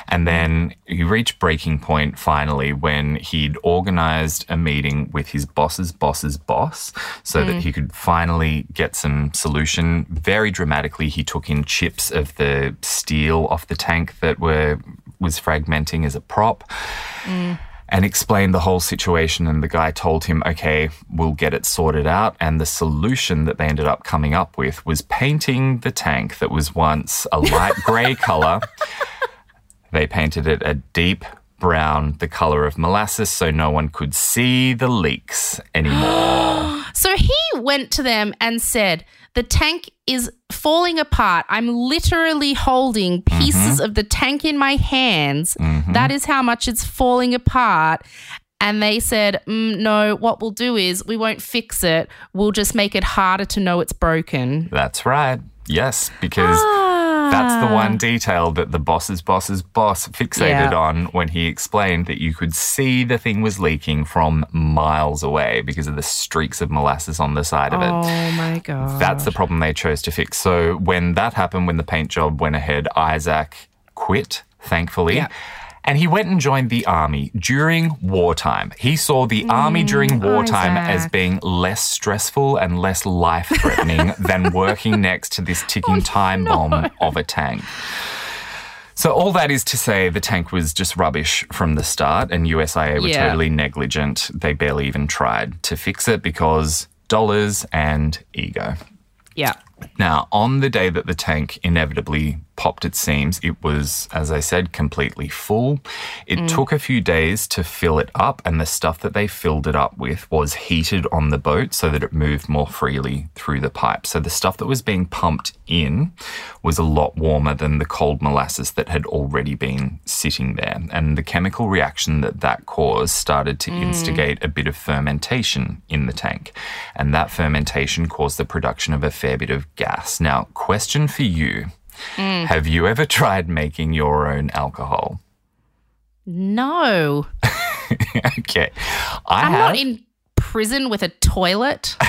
And then he reached breaking point finally when he'd organized a meeting with his boss's boss's boss so Mm. that he could finally get some solution. Very dramatically, he took in chips of the steel off the tank that were was fragmenting as a prop and explained the whole situation. And the guy told him, okay, we'll get it sorted out. And the solution that they ended up coming up with was painting the tank that was once a light grey color. They painted it a deep brown, the color of molasses, so no one could see the leaks anymore. So he went to them and said, The tank is falling apart. I'm literally holding pieces mm-hmm. of the tank in my hands. Mm-hmm. That is how much it's falling apart. And they said, mm, No, what we'll do is we won't fix it. We'll just make it harder to know it's broken. That's right. Yes, because ah. That's the one ah. detail that the boss's boss's boss fixated Yeah. on when he explained that you could see the thing was leaking from miles away because of the streaks of molasses on the side of it. Oh my God. That's the problem they chose to fix. So when that happened, when the paint job went ahead, Isaac quit, thankfully. Yeah. And he went and joined the army during wartime. He saw the army hmm. during oh, wartime as being less stressful and less life threatening than working next to this ticking oh, time bomb of a tank. So, all that is to say, the tank was just rubbish from the start, and USIA were Yeah. totally negligent. They barely even tried to fix it because dollars and ego. Yeah. Now, on the day that the tank inevitably popped its seams, it was, as I said, completely full. It mm. took a few days to fill it up, and the stuff that they filled it up with was heated on the boat so that it moved more freely through the pipe. So the stuff that was being pumped in was a lot warmer than the cold molasses that had already been sitting there. And the chemical reaction that that caused started to mm. instigate a bit of fermentation in the tank. And that fermentation caused the production of a fair bit of gas. Now, question for you. Mm. Have you ever tried making your own alcohol? No. okay. I I'm have. not in prison with a toilet.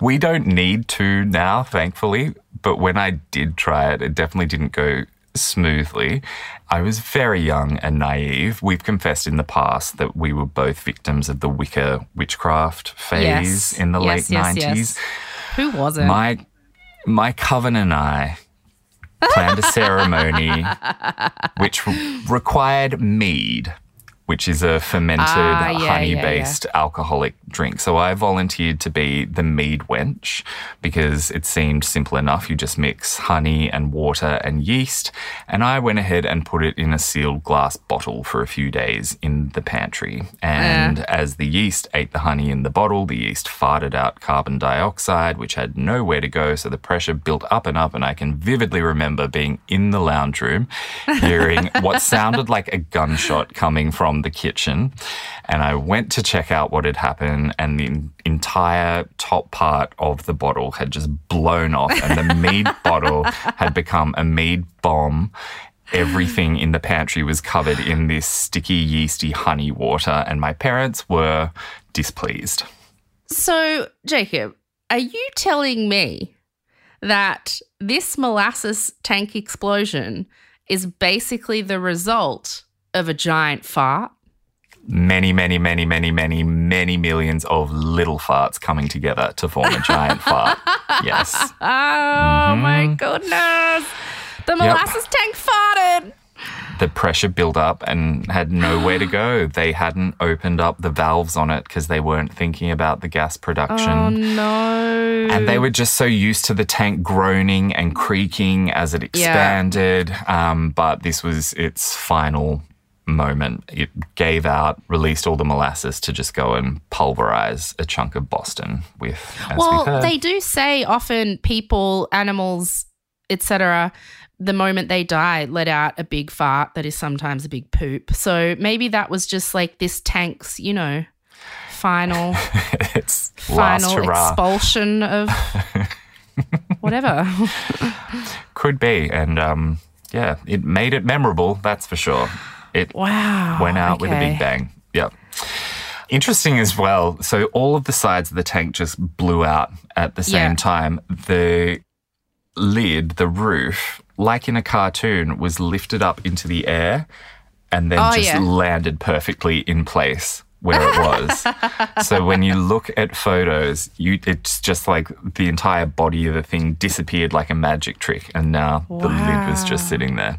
we don't need to now, thankfully. But when I did try it, it definitely didn't go smoothly. I was very young and naive. We've confessed in the past that we were both victims of the Wicca witchcraft phase Yes. in the Yes, late yes, 90s. yes. Who was it? My my coven and I planned a ceremony which re- required mead, which is a fermented Ah, yeah, yeah, honey-based alcoholic drink. So I volunteered to be the mead wench because it seemed simple enough. You just mix honey and water and yeast, and I went ahead and put it in a sealed glass bottle for a few days in the pantry. And mm. as the yeast ate the honey in the bottle, the yeast farted out carbon dioxide, which had nowhere to go. So the pressure built up and up. And I can vividly remember being in the lounge room, hearing what sounded like a gunshot coming from the kitchen. And I went to check out what had happened, and the entire top part of the bottle had just blown off, and the mead bottle had become a mead bomb. Everything in the pantry was covered in this sticky, yeasty honey water, and my parents were displeased. So, Jacob, are you telling me that this molasses tank explosion is basically the result of a giant fart? Many, many, many, many, many, many millions of little farts coming together to form a giant fart. Yes. Oh my goodness. The molasses tank farted. the pressure built up and had nowhere to go. They hadn't opened up the valves on it because they weren't thinking about the gas production. Oh no. And they were just so used to the tank groaning and creaking as it expanded. Um, but this was its final moment. It gave out, released all the molasses to just go and pulverize a chunk of Boston with, as well, they do say often people, animals, etc., the moment they die, let out a big fart that is sometimes a big poop. So maybe that was just like this tank's, you know, final it's final expulsion of whatever. Could be. And um, yeah, it made it memorable, that's for sure. It Wow. went out with a big bang. Yep. Interesting as well. So all of the sides of the tank just blew out at the same Yeah. time. The lid, the roof, like in a cartoon, was lifted up into the air and then Oh, just yeah. landed perfectly in place where it was. so when you look at photos, you it's just like the entire body of the thing disappeared like a magic trick and now the lid was just sitting there.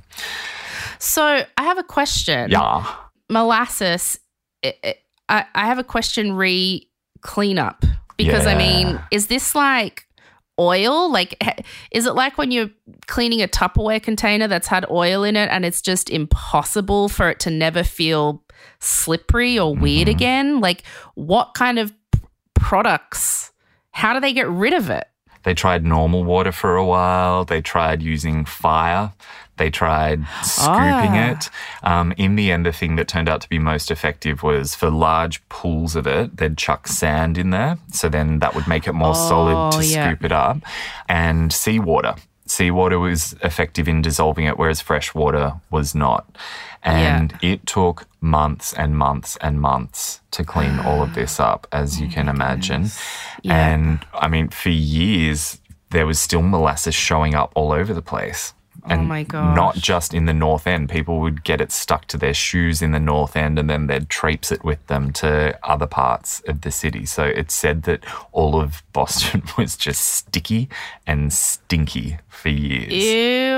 So I have a question. Yeah. Molasses. i i I, I have a question re cleanup because I mean, is this like oil? Like, is it like when you're cleaning a Tupperware container that's had oil in it and it's just impossible for it to never feel slippery or weird Mm-hmm. again? Like, what kind of products? How do they get rid of it? They tried normal water for a while. They tried using fire. They tried scooping Ah. it. Um, in the end, the thing that turned out to be most effective was for large pools of it, they'd chuck sand in there. So then that would make it more solid Oh, to yeah. scoop it up. And seawater. Seawater was effective in dissolving it, whereas fresh water was not. And it took months and months and months to clean all of this up, as you can imagine. Yeah. And I mean, for years, there was still molasses showing up all over the place. Oh and my gosh. not just in the North End. People would get it stuck to their shoes in the North End and then they'd traipse it with them to other parts of the city. So it's said that all of Boston was just sticky and stinky for years. Ew.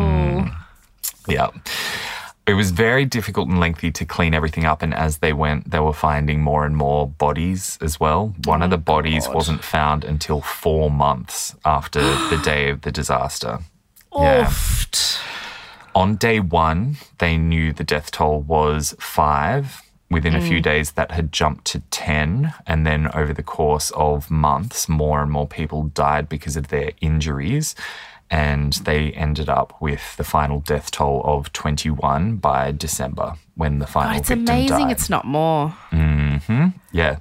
Mm. Yeah. It was very difficult and lengthy to clean everything up. And as they went, they were finding more and more bodies as well. One of oh the bodies wasn't found until four months after the day of the disaster. Yeah. On day one, they knew the death toll was five. Within a few days, that had jumped to 10. And then over the course of months, more and more people died because of their injuries. And they ended up with the final death toll of 21 by December when the final God, it's victim amazing died. it's not more. Hmm. Yeah.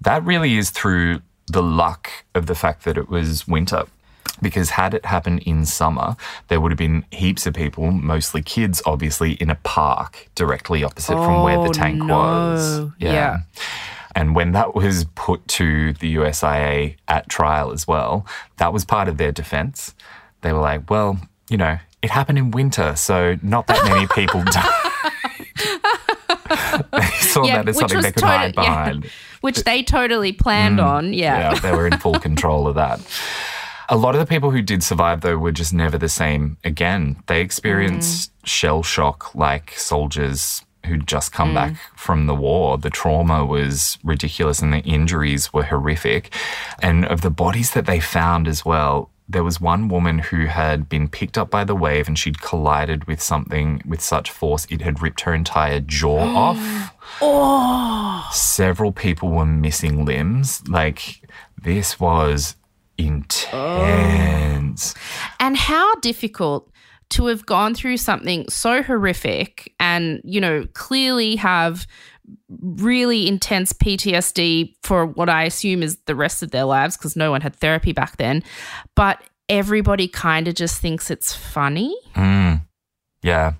That really is through the luck of the fact that it was winter. Because had it happened in summer, there would have been heaps of people, mostly kids, obviously, in a park directly opposite from where the Oh, tank no. was. Yeah. And when that was put to the USIA at trial as well, that was part of their defense. They were like, well, you know, it happened in winter, so not that many people died. they saw Yeah, that as something they could tota- hide yeah. behind. Which they totally planned mm. on. Yeah. Yeah, they were in full control of that. A lot of the people who did survive, though, were just never the same again. They experienced mm. shell shock like soldiers who'd just come mm. back from the war. The trauma was ridiculous and the injuries were horrific. And of the bodies that they found as well, there was one woman who had been picked up by the wave and she'd collided with something with such force it had ripped her entire jaw off Oh. several people were missing limbs. Like this was intense. And how difficult to have gone through something so horrific and, you know, clearly have really intense PTSD for what I assume is the rest of their lives because no one had therapy back then. But everybody kind of just thinks it's funny. Mm. Yeah.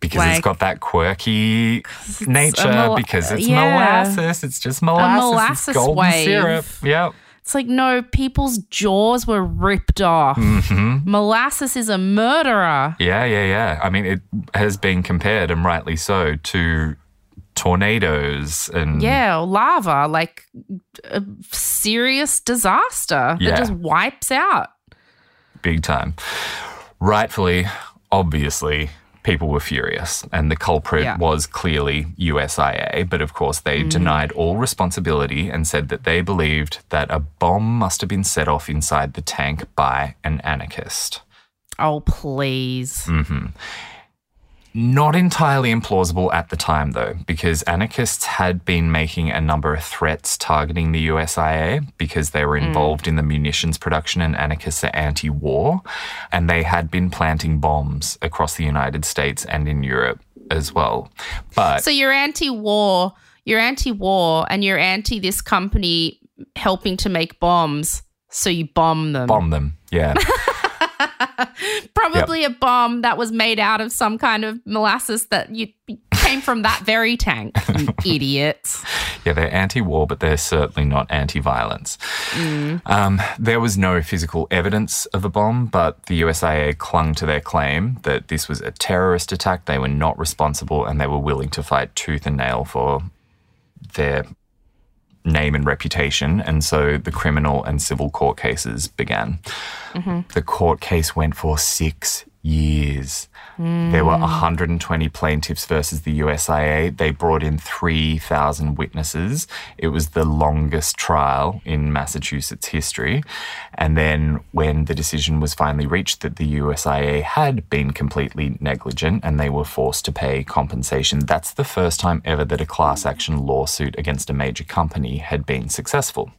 Because Like- it's got that quirky nature, mol- because it's yeah. molasses. It's just molasses. molasses it's golden wave. syrup. Yep. It's like, no, people's jaws were ripped off. Mm-hmm. Molasses is a murderer. Yeah, yeah, yeah. I mean, it has been compared, and rightly so, to tornadoes and Yeah, or lava, like a serious disaster Yeah. that just wipes out. big time. Rightfully, obviously, people were furious, and the culprit Yeah. was clearly USIA. But of course, they mm. denied all responsibility and said that they believed that a bomb must have been set off inside the tank by an anarchist. Oh, please. Mm-hmm. Not entirely implausible at the time, though, because anarchists had been making a number of threats targeting the USIA because they were hmm. involved in the munitions production and anarchists are anti war. And they had been planting bombs across the United States and in Europe as well. But So you're anti-war, you're anti-war, and you're anti this company helping to make bombs. So you bomb them. bomb them. Yeah. Probably a bomb that was made out of some kind of molasses that you came from that very tank. You idiots. Yeah, they're anti war, but they're certainly not anti violence. Um, there was no physical evidence of a bomb, but the USIA clung to their claim that this was a terrorist attack. They were not responsible and they were willing to fight tooth and nail for their name and reputation. And so the criminal and civil court cases began. Mm-hmm. The court case went for six years. There were hmm. 120 plaintiffs versus the USIA. They brought in 3,000 witnesses. It was the longest trial in Massachusetts history. And then, when the decision was finally reached that the USIA had been completely negligent and they were forced to pay compensation, that's the first time ever that a class action lawsuit against a major company had been successful.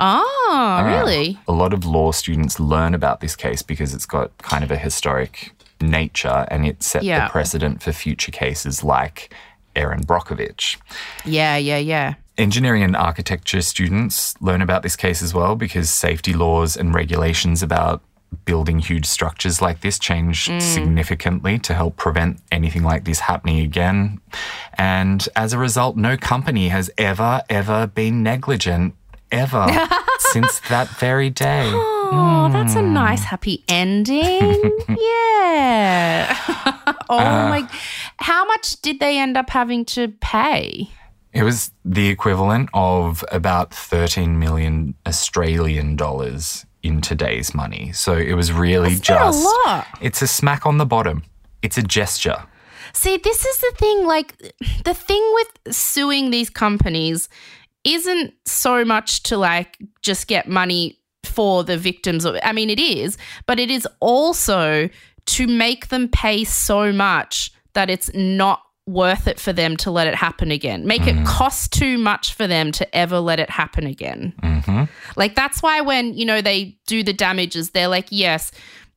Oh, really? A lot of law students learn about this case because it's got kind of a historic nature and it set Yeah. the precedent for future cases like Erin Brockovich. Yeah, yeah, yeah. Engineering and architecture students learn about this case as well because safety laws and regulations about building huge structures like this change mm. significantly to help prevent anything like this happening again. And as a result, no company has ever, ever been negligent, ever, since that very day. Oh, that's a nice hmm. happy ending. yeah. oh my. Uh. How much did they end up having to pay? It was the equivalent of about 13 million Australian dollars in today's money. So it was really That's not a just lot. it's a smack on the bottom. It's a gesture. See, this is the thing. Like, the thing with suing these companies isn't so much to like just get money for the victims. I mean, it is, but it is also to make them pay so much that it's not worth it for them to let it happen again. Make it mm. cost too much for them to ever let it happen again. Mm-hmm. Like, that's why when, you know, they do the damages, they're like, yes,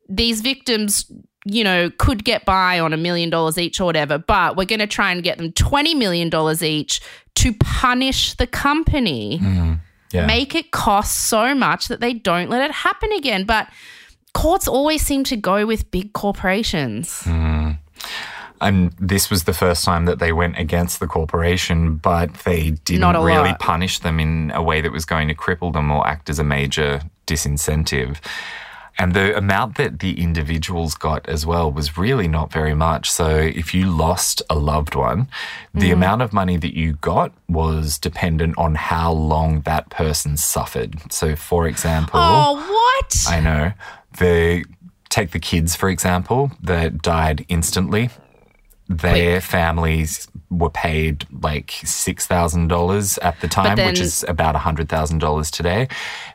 these victims, you know, could get by on a million dollars each or whatever, but we're going to try and get them $20 million each to punish the company. Mm. Yeah. Make it cost so much that they don't let it happen again. But courts always seem to go with big corporations. Hmm. And this was the first time that they went against the corporation, but they didn't really lot. punish them in a way that was going to cripple them or act as a major disincentive. And the amount that the individuals got as well was really not very much. So if you lost a loved one, the Mm. amount of money that you got was dependent on how long that person suffered. So, for example, Oh, what? I know. The take the kids for example that died instantly. Their families were paid like six thousand dollars at the time, which is about hundred thousand dollars today.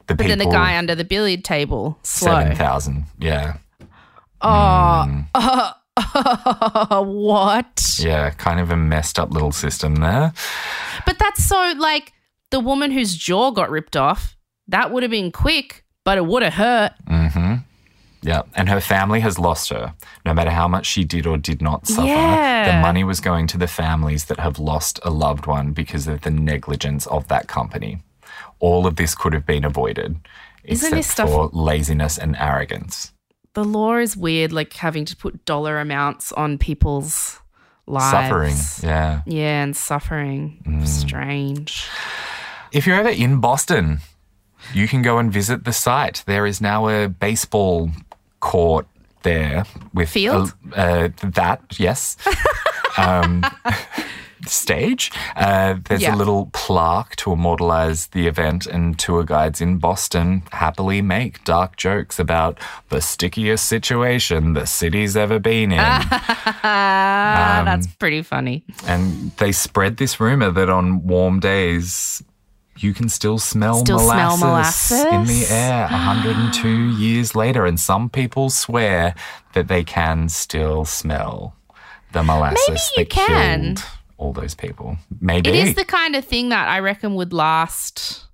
The but people then the guy under the billiard table, slow. seven thousand. Yeah, oh. hmm. what? yeah, kind of a messed up little system there. But that's so like the woman whose jaw got ripped off, that would have been quick, but it would have hurt. Mm-hmm. Yeah, and her family has lost her. No matter how much she did or did not suffer, Yeah. the money was going to the families that have lost a loved one because of the negligence of that company. All of this could have been avoided, Isn't except this stuff- for laziness and arrogance. The law is weird, like having to put dollar amounts on people's lives. Suffering, yeah. Yeah, and suffering. Mm. Strange. If you're ever in Boston, you can go and visit the site. There is now a baseball court there with Field? a- uh, that, yes. um, stage. Uh, there's Yeah. a little plaque to immortalize the event, and tour guides in Boston happily make dark jokes about the stickiest situation the city's ever been in. Ah, that's pretty funny. And they spread this rumor that on warm days, you can still smell, Still smell molasses, in the molasses? air 102 years later. And some people swear that they can still smell the molasses you that can. killed all those people. Maybe. It is the kind of thing that I reckon would last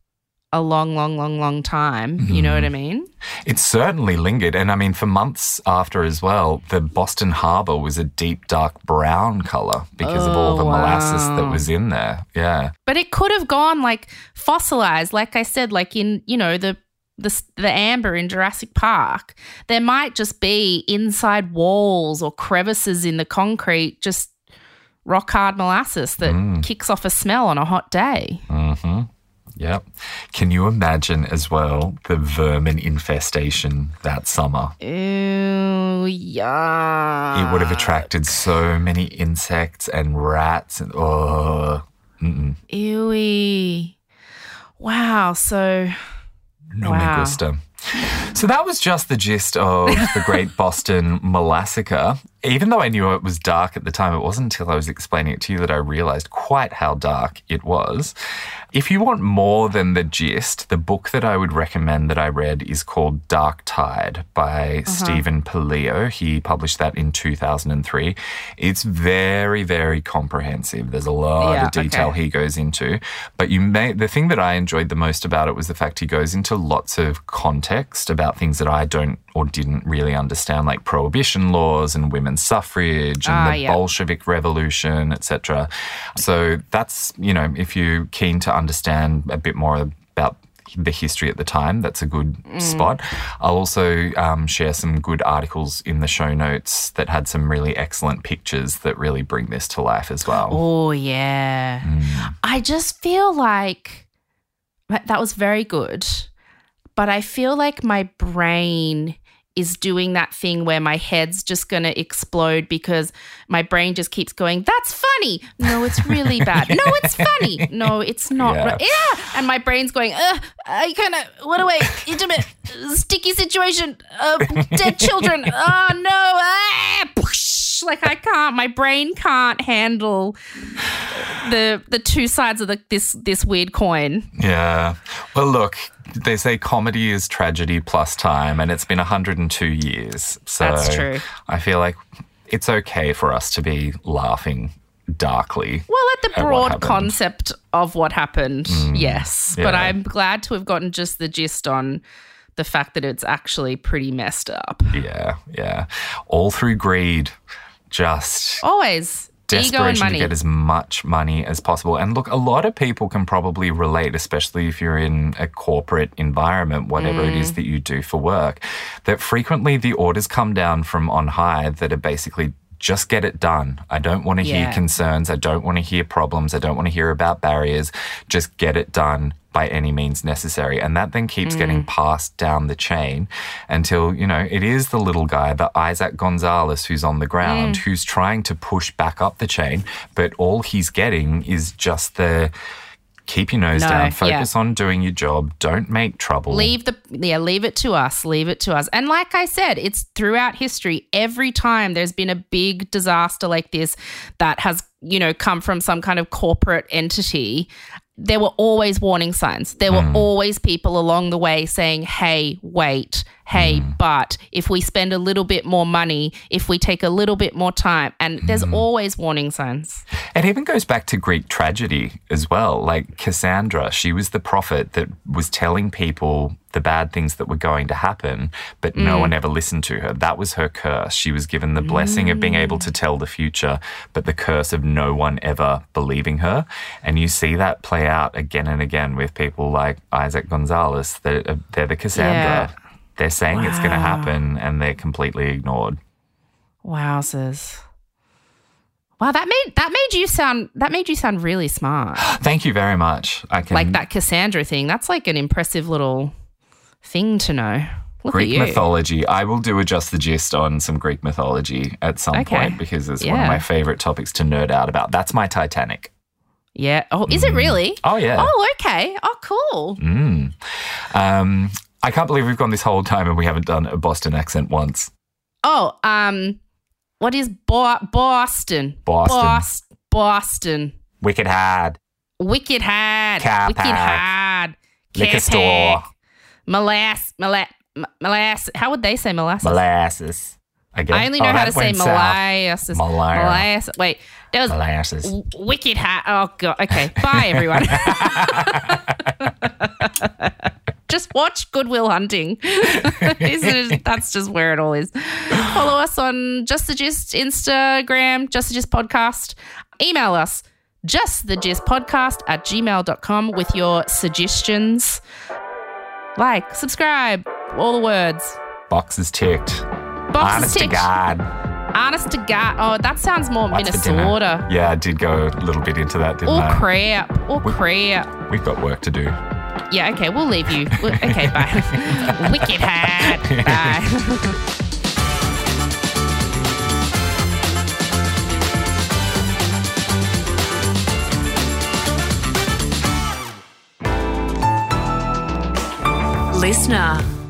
a long, long, long, long time. You know what I Mm-hmm. mean? It certainly lingered. And I mean, for months after as well, the Boston Harbor was a deep, dark brown color because of all Oh, the molasses that was in there. Yeah. But it could have gone like fossilized, like I said, like in you know the the the amber in Jurassic Park. There might just be inside walls or crevices in the concrete, just rock hard molasses that Mm. kicks off a smell on a hot day. Yep. Can you imagine as well the vermin infestation that summer? Ew, yeah. It would have attracted so many insects and rats and oh Ewy. Wow. So no Wow. me gusta. So that was just the gist of the Great Boston Molassacre. Even though I knew it was dark at the time, it wasn't until I was explaining it to you that I realized quite how dark it was. If you want more than the gist, the book that I would recommend that I read is called Dark Tide by mm-hmm. Stephen Puleo. He published that in 2003. It's very, very comprehensive. There's a lot Yeah, of detail okay. he goes into. But you may the thing that I enjoyed the most about it was the fact he goes into lots of context about things that I don't or didn't really understand, like prohibition laws and women's suffrage and Ah, the yeah. Bolshevik Revolution, etc. So that's you know, if you're keen to understand a bit more about the history at the time, that's a good Mm. spot. I'll also um, share some good articles in the show notes that had some really excellent pictures that really bring this to life as well. Oh, yeah. I just feel like that was very good. but I feel like my brain is doing that thing where my head's just going to explode because my brain just keeps going, that's funny. No, it's really bad. No, it's funny. No, it's not. Yeah. Yeah. yeah. And my brain's going, uh, I kind of, what do I, intimate, sticky situation, uh, dead children. Oh, no. Ah, Like I can't, my brain can't handle the the two sides of the, this this weird coin. Yeah. Well, look, they say comedy is tragedy plus time, and it's been 102 years. So That's true. I feel like it's okay for us to be laughing darkly. Well, at the broad concept of what happened, mm. yes. But. I'm glad to have gotten just the gist on the fact that it's actually pretty messed up. Yeah, yeah. All through greed, just Always ego and desperation to get as much money as possible. And look, a lot of people can probably relate, especially if you're in a corporate environment, whatever it Mm. is that you do for work, that frequently the orders come down from on high that are basically just get it done. I don't want to hear concerns. I don't want to hear problems. I don't want to hear about barriers. Just get it done by any means necessary. And that then keeps Mm. getting passed down the chain until, you know, it is the little guy, the Isaac Gonzales who's on the ground, Mm. who's trying to push back up the chain, but all he's getting is just the keep your nose No, down, yeah. focus on doing your job, don't make trouble. Leave the yeah, leave it to us. Leave it to us. And like I said, it's throughout history. Every time there's been a big disaster like this that has, you know, come from some kind of corporate entity, there were always warning signs. There were hmm. always people along the way saying, "Hey, wait. Hey, hmm. but if we spend a little bit more money, if we take a little bit more time." And there's hmm. always warning signs. It even goes back to Greek tragedy as well. Like Cassandra, she was the prophet that was telling people the bad things that were going to happen, but no hmm. one ever listened to her. That was her curse. She was given the blessing of being able to tell the future, but the curse of no one ever believing her. And you see that play out again and again with people like Isaac Gonzales. They're, uh, they're the Cassandra. Yeah. They're saying it's going to happen and they're completely ignored. Wowzers. Wow, that made that made you sound that made you sound really smart. Thank you very much. I can like that Cassandra thing. That's like an impressive little thing to know. Look Greek mythology. I will do a just the gist on some Greek mythology at some Okay. point because it's one of my favorite topics to nerd out about. That's my Titanic. Yeah. Oh, is it really? Oh yeah. Oh, okay. Oh, cool. Mm. Um, I can't believe we've gone this whole time and we haven't done a Boston accent once. Oh, um, what is Bo- Boston? Boston. Bos- Boston. Wicked hard. Wicked hard. Car Wicked hard. Liquor store. Molass. Molass. Molass. How would they say molasses? Molasses. Again. I only know Oh, how to say molasses. Molasses. Wait, that was Molasses. w- wicked hat. Oh god. Okay. Bye, everyone. just watch Good Will Hunting. Isn't it- That's just where it all is. Follow us on Just the Gist Instagram, Just the Gist Podcast. Email us just the gist podcast at gmail.com with your suggestions. Like, subscribe, all the words. Boxes ticked. Boxes Honest to ticked. God. Honest to God. Oh, that sounds more What's? Minnesota. Yeah, I did go a little bit into that, didn't Oh I? crap. Oh crap. We've got work to do. Yeah, okay, we'll leave you. We- Okay, bye. Wicked hat. Bye. LiSTNR.